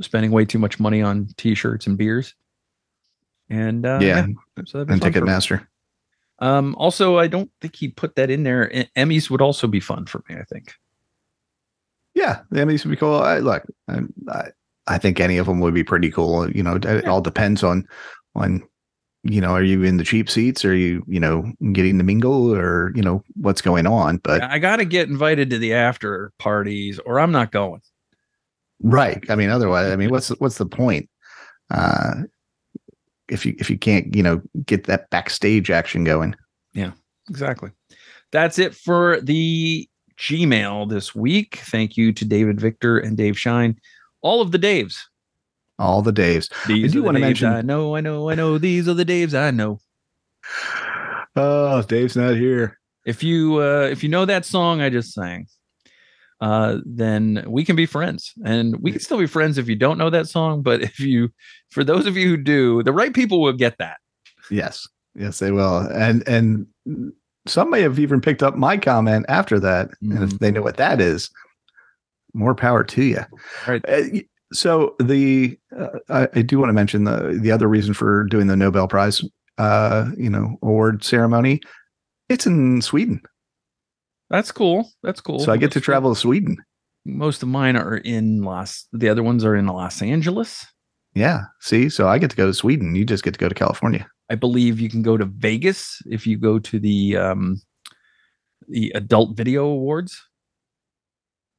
spending way too much money on t-shirts and beers. And uh, yeah, so that'd be and fun for me. Ticketmaster. Um, also, I don't think he put that in there. Emmys would also be fun for me. I think. Yeah, the Emmys would be cool. I, look, I, I I think any of them would be pretty cool. You know, it all depends on on you know, are you in the cheap seats? Are you you know getting to mingle or you know what's going on? But I got to get invited to the after parties, or I'm not going. Right. I mean, otherwise, I mean, *laughs* what's what's the point? Uh, if you if you can't, you know, get that backstage action going. Yeah. Exactly. That's it for the Gmail this week. Thank you to David Victor and Dave Shine, all of the Daves. All the Daves. These do are the wanna mention- I know, I know, I know. These are the Daves I know. *sighs* Oh, Dave's not here. If you uh, if you know that song I just sang, uh, then we can be friends, and we can still be friends if you don't know that song. But if you, for those of you who do, the right people will get that. Yes, yes, they will. And and some may have even picked up my comment after that. And if Mhm. they know what that is, more power to you. Right. Uh, so the uh, I, I do want to mention the the other reason for doing the Nobel Prize, uh, you know, award ceremony. It's in Sweden, That's cool. That's cool. so I get to travel to Sweden. Most of mine are in Los. The other ones are in Los Angeles. Yeah. See, so I get to go to Sweden. You just get to go to California. I believe you can go to Vegas if you go to the um, the Adult Video Awards.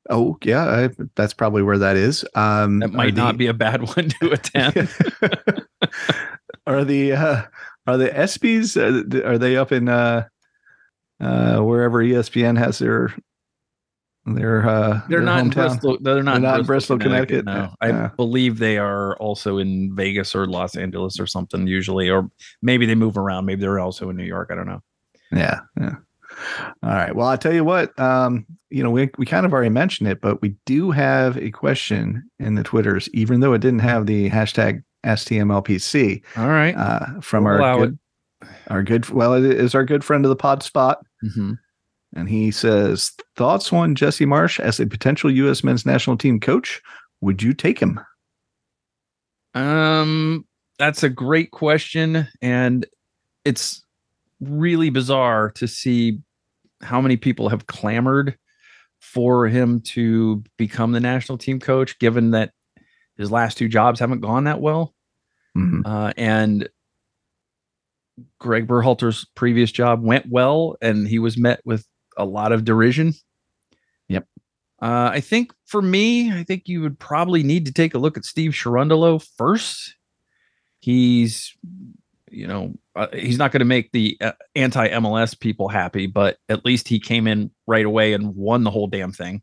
Oh, yeah. I, that's probably where that is. Um, That might not be a bad *laughs* one to *laughs* attend. are the uh, are the ESPYS? Uh, are they up in uh, uh, wherever ESPN has their They're uh, They're their not in hometown. Bristol. They're not, They're in not in Bristol, Connecticut? No, Yeah. I believe they are also in Vegas or Los Angeles or something usually, or maybe they move around. Maybe they're also in New York. I don't know. Yeah, yeah. All right. Well, I'll tell you what. Um, you know, we we kind of already mentioned it, but we do have a question in the Twitters, even though it didn't have the hashtag AskTMLPC All right. uh, from We'll our good, our good. Well, it is our good friend of the pod spot. Mhm. And he says, thoughts on Jesse Marsch as a potential U.S. men's national team coach? Would you take him? Um, that's a great question, and it's really bizarre to see how many people have clamored for him to become the national team coach, given that his last two jobs haven't gone that well. Mhm. Uh, and Greg Berhalter's previous job went well, and he was met with a lot of derision. Yep. Uh, I think for me, I think you would probably need to take a look at Steve Cherundolo first. He's, you know, uh, he's not going to make the uh, anti MLS people happy, but at least he came in right away and won the whole damn thing.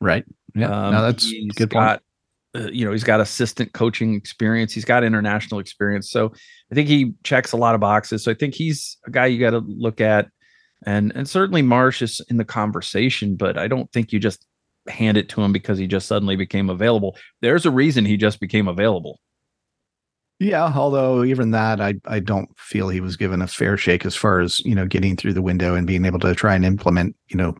Right. Yeah. Um, no, that's good point. uh, you know, he's got assistant coaching experience. He's got international experience. So I think he checks a lot of boxes. So I think he's a guy you got to look at. And and certainly Marsch is in the conversation, but I don't think you just hand it to him because he just suddenly became available. There's a reason he just became available. Yeah, although even that, I I don't feel he was given a fair shake as far as you know getting through the window and being able to try and implement you know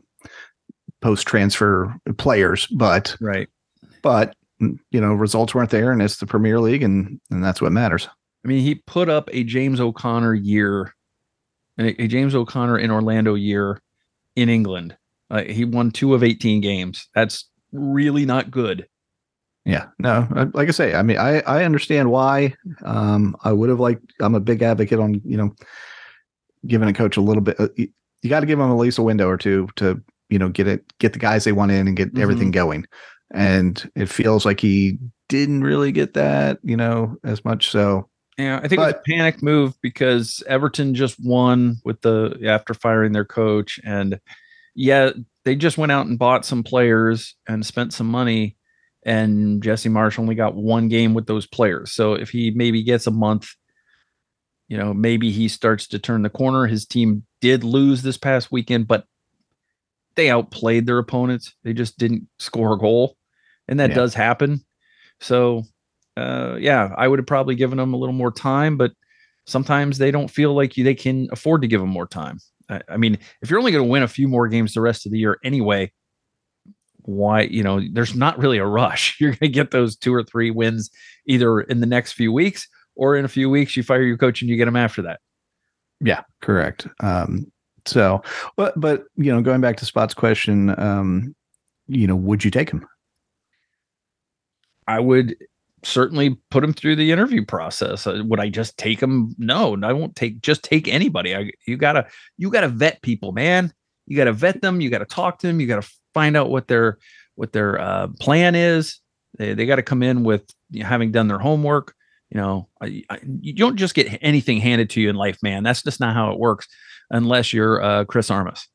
post transfer players. But Right. but you know results weren't there, and it's the Premier League, and and that's what matters. I mean, he put up a James O'Connor year, a, a James O'Connor in Orlando year in England. Uh, he won two of 18 games. That's really not good. Yeah, no, like I say, I mean, I I understand why. Um, I would have liked. I'm a big advocate on you know giving a coach a little bit. Uh, you, you got to give them at least a window or two to you know get it, get the guys they want in, and get Mhm. everything going. And it feels like he didn't really get that, you know, as much. So Yeah, I think it was a panic move because Everton just won with the after firing their coach, and yeah, they just went out and bought some players and spent some money, and Jesse Marsch only got one game with those players. So if he maybe gets a month, you know, maybe he starts to turn the corner. His team did lose this past weekend, but they outplayed their opponents. They just didn't score a goal, and that Yeah. does happen. So uh, yeah, I would have probably given them a little more time, but sometimes they don't feel like you, they can afford to give them more time. I, I mean, if you're only going to win a few more games the rest of the year anyway, why, you know, there's not really a rush. *laughs* You're going to get those two or three wins either in the next few weeks or in a few weeks, you fire your coach and you get them after that. Yeah, correct. Um, so, but but you know, going back to Spot's question, um, you know, would you take him? I would certainly put him through the interview process. Uh, would I just take him? No, I won't take just take anybody. I, you gotta you gotta vet people, man. You gotta vet them. You gotta talk to them. You gotta find out what their what their uh, plan is. They they got to come in with you know, having done their homework. You know, I, I, you don't just get anything handed to you in life, man. That's just not how it works, unless you're uh, Chris Armas.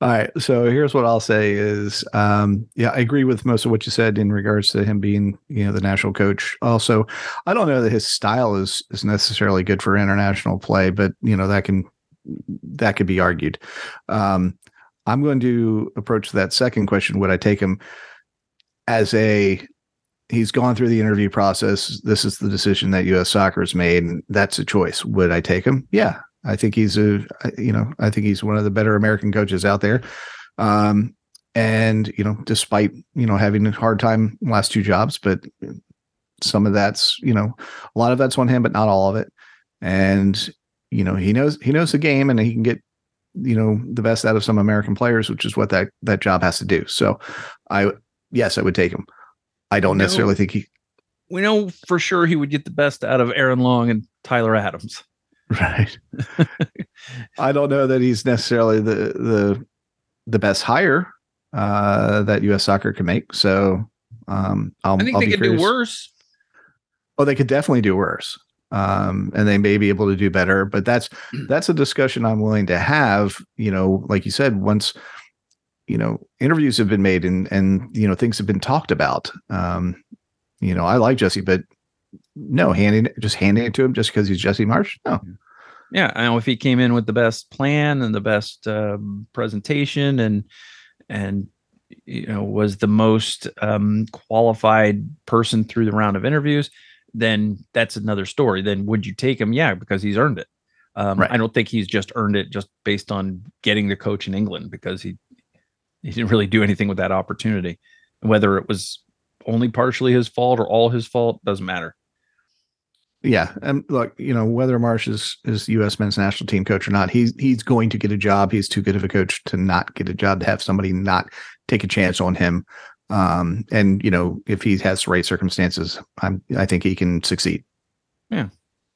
All right. So here's what I'll say is, um, yeah, I agree with most of what you said in regards to him being, you know, the national coach. Also, I don't know that his style is is necessarily good for international play, but you know that can that could be argued. Um, I'm going to approach that second question. Would I take him as a he's gone through the interview process. This is the decision that U.S. Soccer has made, and that's a choice. Would I take him? Yeah, I think he's a, you know, I think he's one of the better American coaches out there. Um, and you know, despite you know having a hard time last two jobs, but some of that's you know a lot of that's on him, but not all of it. And you know, he knows he knows the game, and he can get you know the best out of some American players, which is what that that job has to do. So, I yes, I would take him. I don't No. necessarily think he We know for sure he would get the best out of Aaron Long and Tyler Adams. Right. *laughs* I don't know that he's necessarily the the the best hire uh, that U.S. Soccer can make. So um, I'll, I think I'll they could curious. do worse. Oh, they could definitely do worse, um, and they may be able to do better. But that's that's a discussion I'm willing to have. You know, like you said, once you know, interviews have been made and and you know things have been talked about. Um, you know, I like Jesse, but no, handing just handing it to him just because he's Jesse Marsch, No. Yeah, I know if he came in with the best plan and the best um, presentation and and you know was the most um, qualified person through the round of interviews, then that's another story. Then would you take him? Yeah, because he's earned it. Um, Right. I don't think he's just earned it just based on getting the coach in England because he he didn't really do anything with that opportunity. Whether it was only partially his fault or all his fault doesn't matter. Yeah, and look, you know whether Marsch is is U.S. men's national team coach or not, he's he's going to get a job. He's too good of a coach to not get a job. To have somebody not take a chance on him, um, and you know if he has the right circumstances, I'm I think he can succeed. Yeah,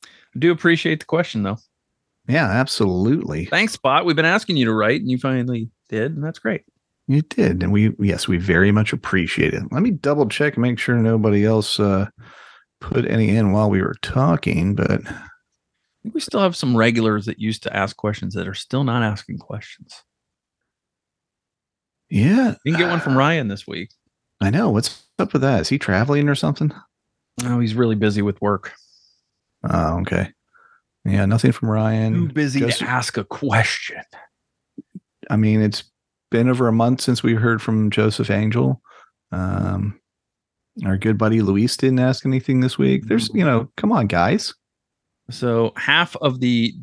I do appreciate the question though. Yeah, absolutely. Thanks, Spot. We've been asking you to write, and you finally did, and that's great. You did, and we yes, we very much appreciate it. Let me double check and make sure nobody else uh, put any in while we were talking. But we still have some regulars that used to ask questions that are still not asking questions. yeah, You can get one from Ryan this week. I know what's up with that. Is he traveling or something? Oh, he's really busy with work. Oh, okay. Yeah, nothing from Ryan. Too busy Just- to ask a question. I mean, it's been over a month since we heard from Joseph Angel. Um, our good buddy Luis didn't ask anything this week. There's, you know, come on, guys. So half of the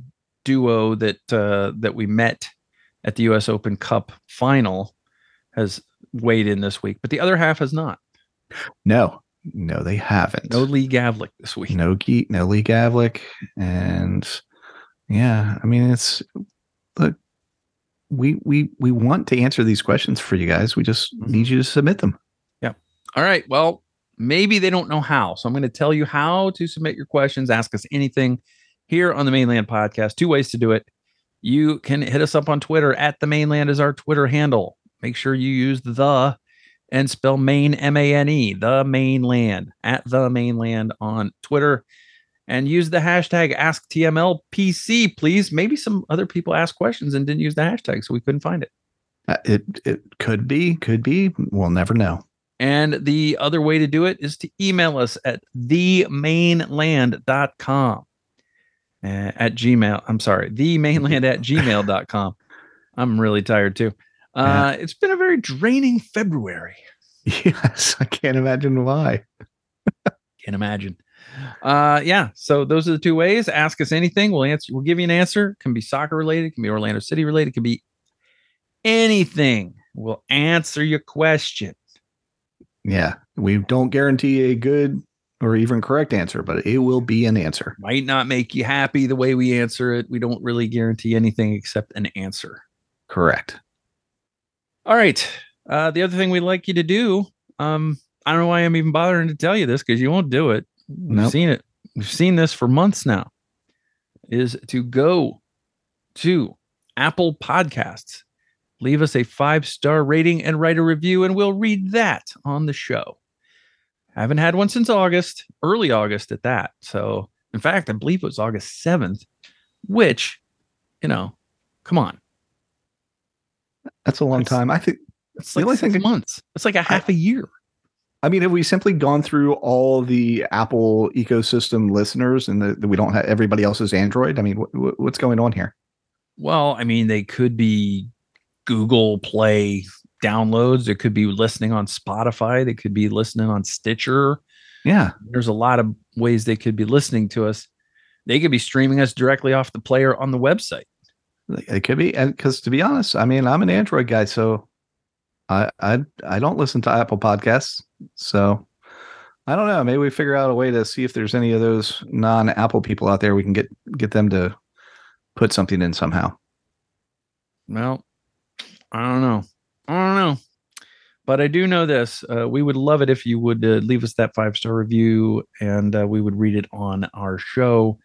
duo that uh, that we met at the U.S. Open Cup final has weighed in this week, but the other half has not. No, no, they haven't. No Lee Gavlik this week. no Geet, no Lee Gavlik, and yeah, I mean, it's look, we we we want to answer these questions for you guys. We just Mhm. need you to submit them. Yeah. All right. Well, maybe they don't know how. So I'm going to tell you how to submit your questions. Ask us anything here on the Mane Land Podcast. Two ways to do it. You can hit us up on Twitter at the Mane Land is our Twitter handle. Make sure you use the and spell main M A N E, the Mane Land at the Mane Land on Twitter. And use the hashtag AskTMLPC, please. Maybe some other people asked questions and didn't use the hashtag, so we couldn't find it. Uh, It it could be, could be. We'll never know. And the other way to do it is to email us at themaneland.com. Uh, at Gmail. I'm sorry, themaneland at gmail.com. I'm really tired too. Uh, It's been a very draining February. *laughs* Yes, I can't imagine why. Can't imagine. Uh, yeah. So those are the two ways. Ask us anything. We'll answer. We'll give you an answer. Can be soccer related. Can be Orlando City related. Can be anything. We'll answer your question. Yeah, we don't guarantee a good or even correct answer, but it will be an answer. might not make you happy the way we answer it. We don't really guarantee anything except an answer. Correct. All right. Uh, the other thing we'd like you to do, um, I don't know why I'm even bothering to tell you this because you won't do it. We've Nope. seen it. We've seen this for months now. Is to go to Apple Podcasts, leave us a five star rating and write a review, and we'll read that on the show. Haven't had one since August, early August at that. So, in fact, I believe it was August 7th, which, you know, come on. That's a long That's- time. I think. It's like only six thing- months. It's like a half a year. I mean, have we simply gone through all the Apple ecosystem listeners, and that we don't have everybody else's Android? I mean, wh- what's going on here? Well, I mean, they could be Google Play downloads. They could be listening on Spotify. They could be listening on Stitcher. Yeah, There's a lot of ways they could be listening to us. They could be streaming us directly off the player on the website. It could be. And because to be honest, I mean, I'm an Android guy, so I I I don't listen to Apple podcasts. So I don't know. Maybe we figure out a way to see if there's any of those non-Apple people out there we can get get them to put something in somehow. Well, I don't know. I don't know. But I do know this. Uh, we would love it if you would uh, leave us that five star review and uh, we would read it on our show.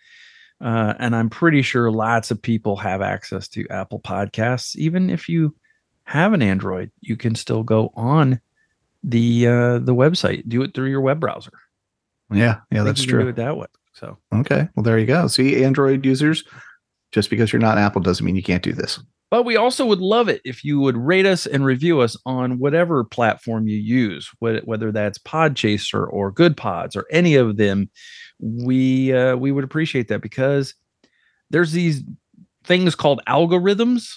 Uh, and I'm pretty sure lots of people have access to Apple Podcasts. Even if you have an Android, you can still go on the uh, the website. Do it through your web browser. Yeah, yeah, that's you can Do true. it that way. So Okay, well there you go. See, Android users, just because you're not Apple doesn't mean you can't do this. But we also would love it if you would rate us and review us on whatever platform you use, whether that's Podchaser or Good Pods or any of them. We uh, we would appreciate that because there's these things called algorithms,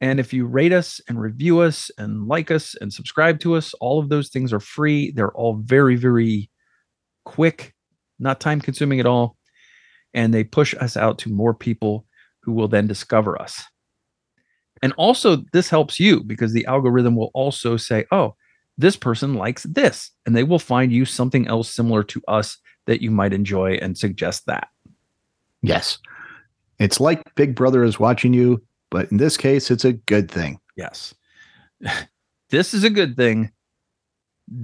and if you rate us and review us and like us and subscribe to us, all of those things are free. They're all very very quick, not time consuming at all, and they push us out to more people who will then discover us. And also, this helps you because the algorithm will also say, oh, this person likes this. And they will find you something else similar to us that you might enjoy and suggest that. Yes. It's like Big Brother is watching you, but in this case, it's a good thing. Yes. *laughs* this is a good thing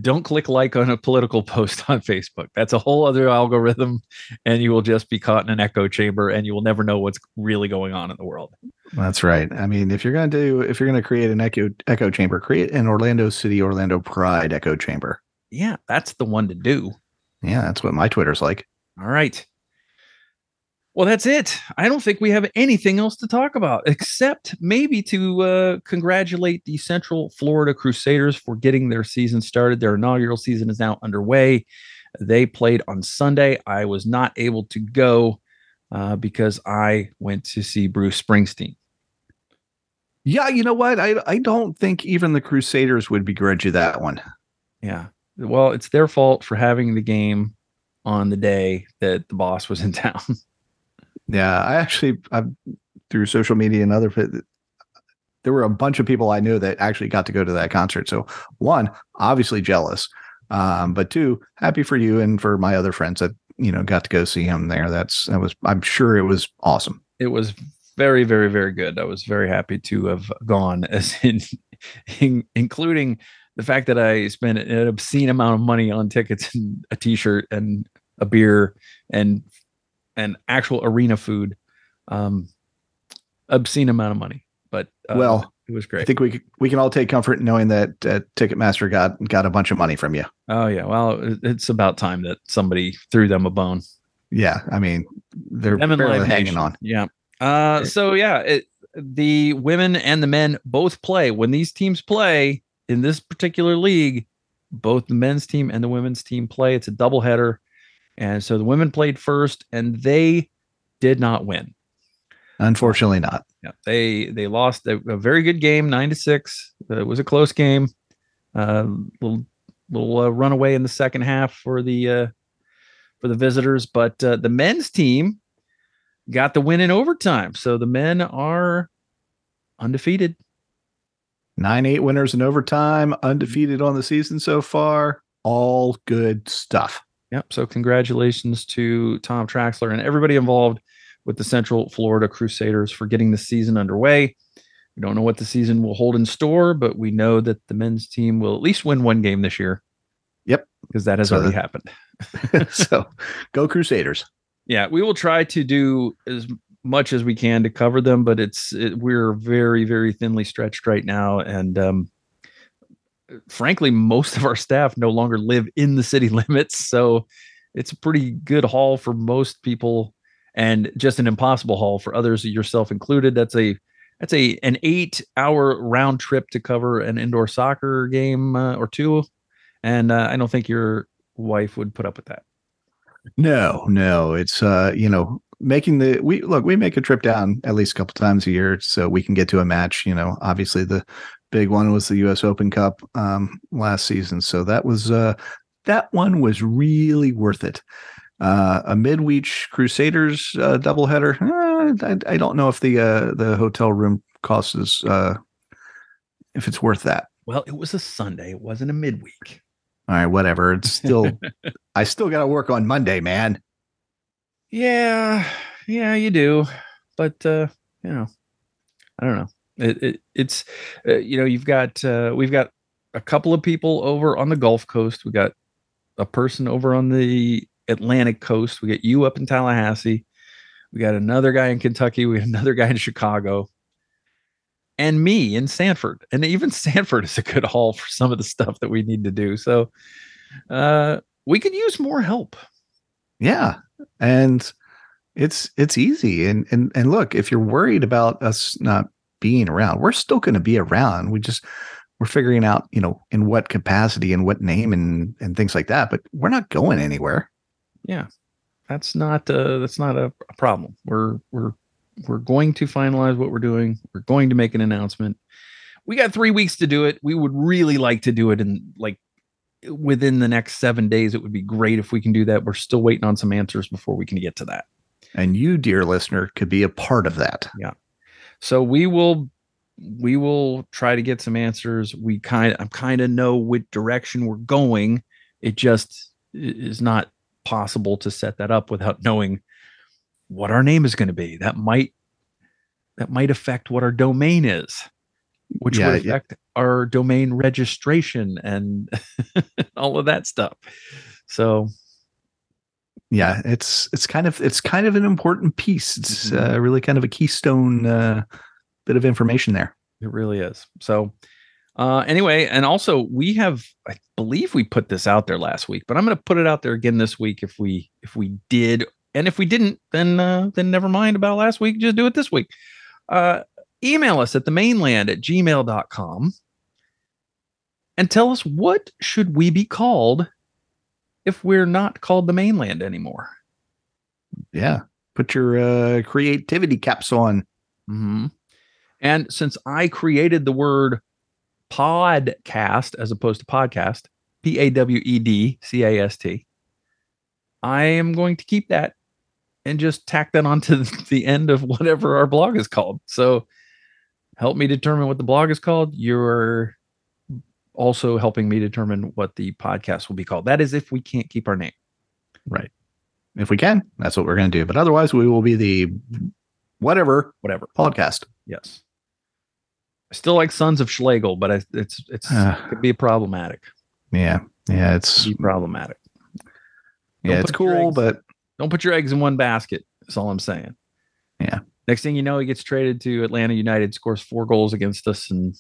don't click like on a political *laughs* post on Facebook. That's a whole other algorithm, and you will just be caught in an echo chamber, and you will never know what's really going on in the world. That's right. I mean, if you're going to do, if you're going to create an echo echo chamber, create an Orlando City, Orlando Pride echo chamber. Yeah, that's the one to do. Yeah, that's what my Twitter's like. All right. Well, that's it. I don't think we have anything else to talk about except maybe to uh, congratulate the Central Florida Crusaders for getting their season started. Their inaugural season is now underway. They played on Sunday. I was not able to go uh, because I went to see Bruce Springsteen. Yeah, you know what? I I don't think even the Crusaders would begrudge you that one. Yeah. Well, it's their fault for having the game on the day that the boss was in *laughs* town. Yeah, I actually I, through social media and other there were a bunch of people I knew that actually got to go to that concert. So one, obviously jealous, um, but two, happy for you and for my other friends that you know got to go see him there. That's that was I'm sure it was awesome. It was very very very good. I was very happy to have gone, as in, in *laughs* including the fact that I spent an obscene amount of money on tickets and a T-shirt and a beer and and actual arena food. Um, obscene amount of money, but uh, well, it was great. I think we we can all take comfort knowing that uh, Ticketmaster got got a bunch of money from you. Oh yeah, well, it's about time that somebody threw them a bone. Yeah, I mean they're them barely hanging Nation. on. Yeah. Uh, so yeah, it, the women and the men both play. When these teams play in this particular league, both the men's team and the women's team play. It's a doubleheader. And so the women played first and they did not win. Unfortunately not. Yeah, they they lost a, a very good game, 9 to 6. it was a close game. Uh, little little uh, runaway in the second half for the uh, for the visitors, but uh, the men's team got the win in overtime. So the men are undefeated. 9 8 winners in overtime, undefeated on the season so far. All good stuff. Yep. So congratulations to Tom Traxler and everybody involved with the Central Florida Crusaders for getting the season underway. We don't know what the season will hold in store, but we know that the men's team will at least win one game this year. Yep. Because that has so already happened. *laughs* so go Crusaders. Yeah, we will try to do as much as we can to cover them, but it's it, we're very very thinly stretched right now, and um, frankly, most of our staff no longer live in the city *laughs* limits. So it's a pretty good haul for most people and just an impossible haul for others, yourself included. That's a that's a an eight hour round trip to cover an indoor soccer game uh, or two, and uh, I don't think your wife would put up with that. No, no, it's uh, you know making the we look we make a trip down at least a couple times a year so we can get to a match. You know, obviously the big one was the U.S. Open Cup um, last season. So that was uh, that one was really worth it. Uh, a midweek Crusaders uh, doubleheader. Uh, I, I, don't know if the uh, the hotel room cost is uh, if it's worth that. Well, it was a Sunday. It wasn't a midweek. All right, whatever. It's still, *laughs* I still got to work on Monday, man. Yeah, yeah, you do. But uh, you know, I don't know. It, it it's uh, you know you've got uh, we've got a couple of people over on the Gulf Coast. We got a person over on the Atlantic Coast. We got you up in Tallahassee. We got another guy in Kentucky. We got *laughs* another guy in Chicago, and me in Sanford. And even *laughs* Sanford is a good haul for some of the stuff that we need to do. So uh, we could use more help. Yeah, and it's it's easy. And and and look, if you're worried about us not being around. We're still going to be around. We just we're figuring out, you know, in what capacity and what name and and things like that. But we're not going anywhere. Yeah, that's not uh, that's not a, a problem. We're we're we're going to finalize what we're doing. We're going to make an announcement. We got three weeks to do it. We would really like to do it in like within the next seven days. It would be great if we can do that. We're still waiting on some answers before we can get to that. And you, dear listener, could be a part of that. Yeah. So we will we will try to get some answers. We kind of I kind of know which direction we're going. It just is not possible to set that up without knowing what our name is going to be. That might that might affect what our domain is, which Yeah, would affect our domain registration and *laughs* all of that stuff. So Yeah, it's it's kind of it's kind of an important piece. It's Mhm. uh, really kind of a keystone uh, bit of information there. It really is. So, uh, anyway, and also we have, I believe we put this out there last week, but I'm going to put it out there again this week if we if we did, and if we didn't, then uh, then never mind about last week. Just do it this week. Uh, email us at themaneland at gmail.com and tell us what should we be called if we're not called the Mane Land anymore. Yeah, put your uh, creativity caps on. hmm And since I created the word PawedCast as opposed to podcast, P A W E D C A S T, I am going to keep that and just tack that onto *laughs* the end of whatever our blog is called. So help me determine what the blog is called. You're also helping me determine what the podcast will be called. That is if we can't keep our name. Right. If we can, that's what we're going to do. But otherwise, we will be the whatever Whatever. podcast. Yes. I still like Sons of Schlegel, but I, it's it's Ah. could be problematic. Yeah, yeah, it's Be problematic. yeah, Don't it's cool, eggs- but Don't put your eggs in one basket. That's all I'm saying. Yeah. Next thing you know, he gets traded to Atlanta United, scores four goals against us, and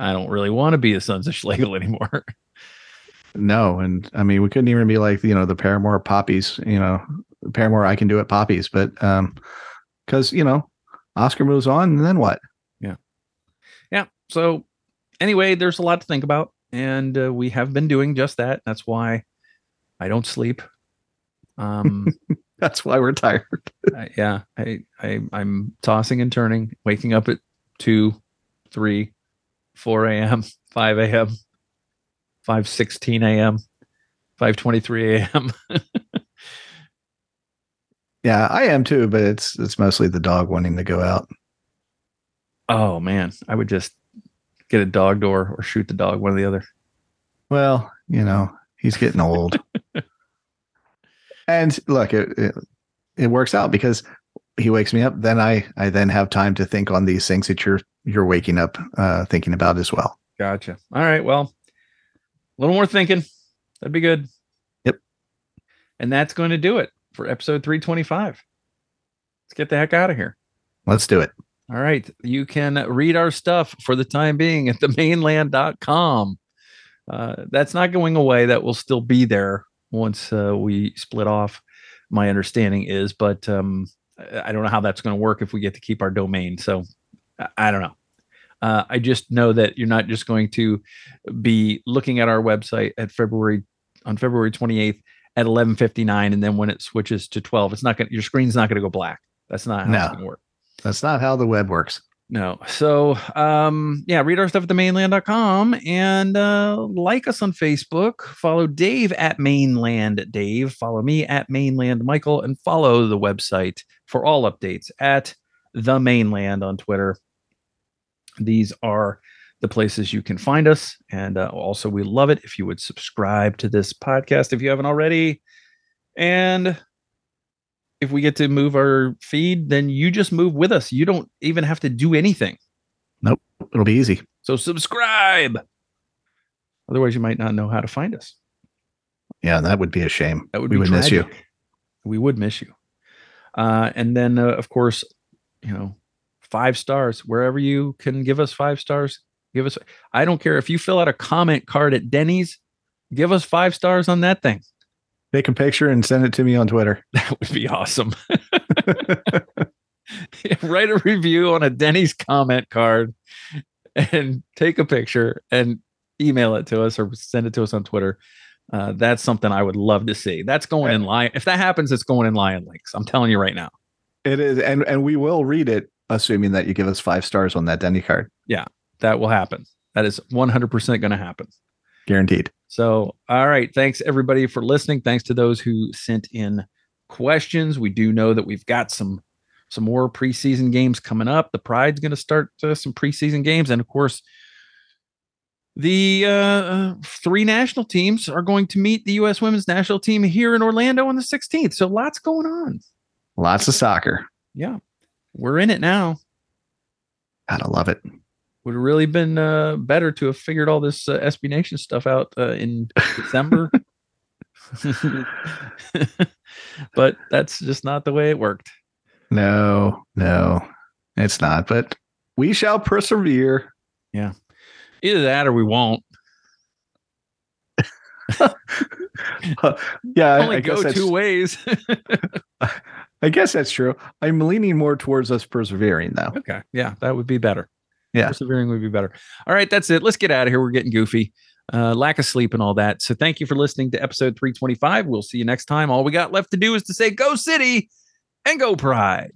I don't really want to be the Sons of Schlegel *laughs* anymore. no, and I mean, we couldn't even be like you know the Paramore Poppies, you know, Paramore I can do it Poppies, but um, because you know, Oscar moves on, and then what? yeah. Yeah. So anyway, there's a lot to think about, and uh, we have been doing just that. That's why I don't sleep. Um, *laughs* *laughs* That's why we're tired. *laughs* I, yeah, I, I I'm tossing and turning, waking up at two, three, four a.m., five a.m., five sixteen a.m., five twenty three a.m. *laughs* Yeah, I am too, but it's it's mostly the dog wanting to go out. Oh man, I would just get a dog door or shoot the dog, one or the other. Well, you know, he's getting old. And look, it, it it works out because he wakes me up. Then I I then have time to think on these things that you're you're waking up uh, thinking about as well. Gotcha. All right. Well, a little more thinking. That'd be good. Yep. And that's going to do it for episode 325. Let's get the heck out of here. Let's do it. All right. You can read our stuff for the time being at themaneland.com. Uh, that's not going away. That will still be there once uh, we split off, my understanding is. But um, I don't know how that's going to work if we get to keep our domain. So I- I don't know. Uh, I just know that you're not just going to be looking at our website at February on February 28th at 11:59, and then when it switches to 12, it's not going. Your screen's not going to go black. That's not how No. it's going to work. That's not how the web works. No. So, um, yeah, read our stuff at themaneland.com and uh, like us on Facebook. Follow Dave at Mane Land Dave. Follow me at Mane Land Michael and follow the website for all updates at the Mane Land on Twitter. These are the places you can find us. And uh, also, we love it if you would subscribe to this podcast if you haven't already. And if we get to move our feed, then you just move with us. You don't even have to do anything. Nope. It'll be easy. So subscribe. Otherwise, you might not know how to find us. Yeah, that would be a shame. That would we be would miss you. We would miss you. Uh, and then, uh, of course, you know, five stars wherever you can give us five stars. Give us. I don't care if you fill out a comment card at Denny's. Give us five stars on that thing. Take a picture and send it to me on Twitter. *laughs* That would be awesome. *laughs* write a review on a Denny's comment card and take a picture and email it to us or send it to us on Twitter. Uh, that's something I would love to see. That's going in line. If that happens, it's going in Lion Links. I'm telling you right now. It is, and and we will read it, assuming that you give us five stars on that Denny card. Yeah, that will happen. That is 100% going to happen. Guaranteed. So, all right. Thanks everybody for listening. Thanks to those who sent in questions. We do know that we've got some some more preseason games coming up. The Pride's going to start uh, some preseason games, and of course, the uh, uh, three national teams are going to meet the U.S. Women's National Team here in Orlando on the 16th. So lots going on. Lots of soccer. Yeah, we're in it now. Gotta love it. Would have really been uh, better to have figured all this uh, SB Nation stuff out uh, in December. *laughs* *laughs* but that's just not the way it worked. No, no, it's not. But we shall persevere. Yeah. Either that or we won't. *laughs* yeah, Only I go two ways. I guess that's true. I'm leaning more towards us persevering, though. okay. Yeah, that would be better. Yeah. Persevering would be better. All right, that's it. Let's get out of here. We're getting goofy. Uh, lack of sleep and all that. So thank you for listening to episode 325. We'll see you next time. All we got left to do is to say go city and go pride.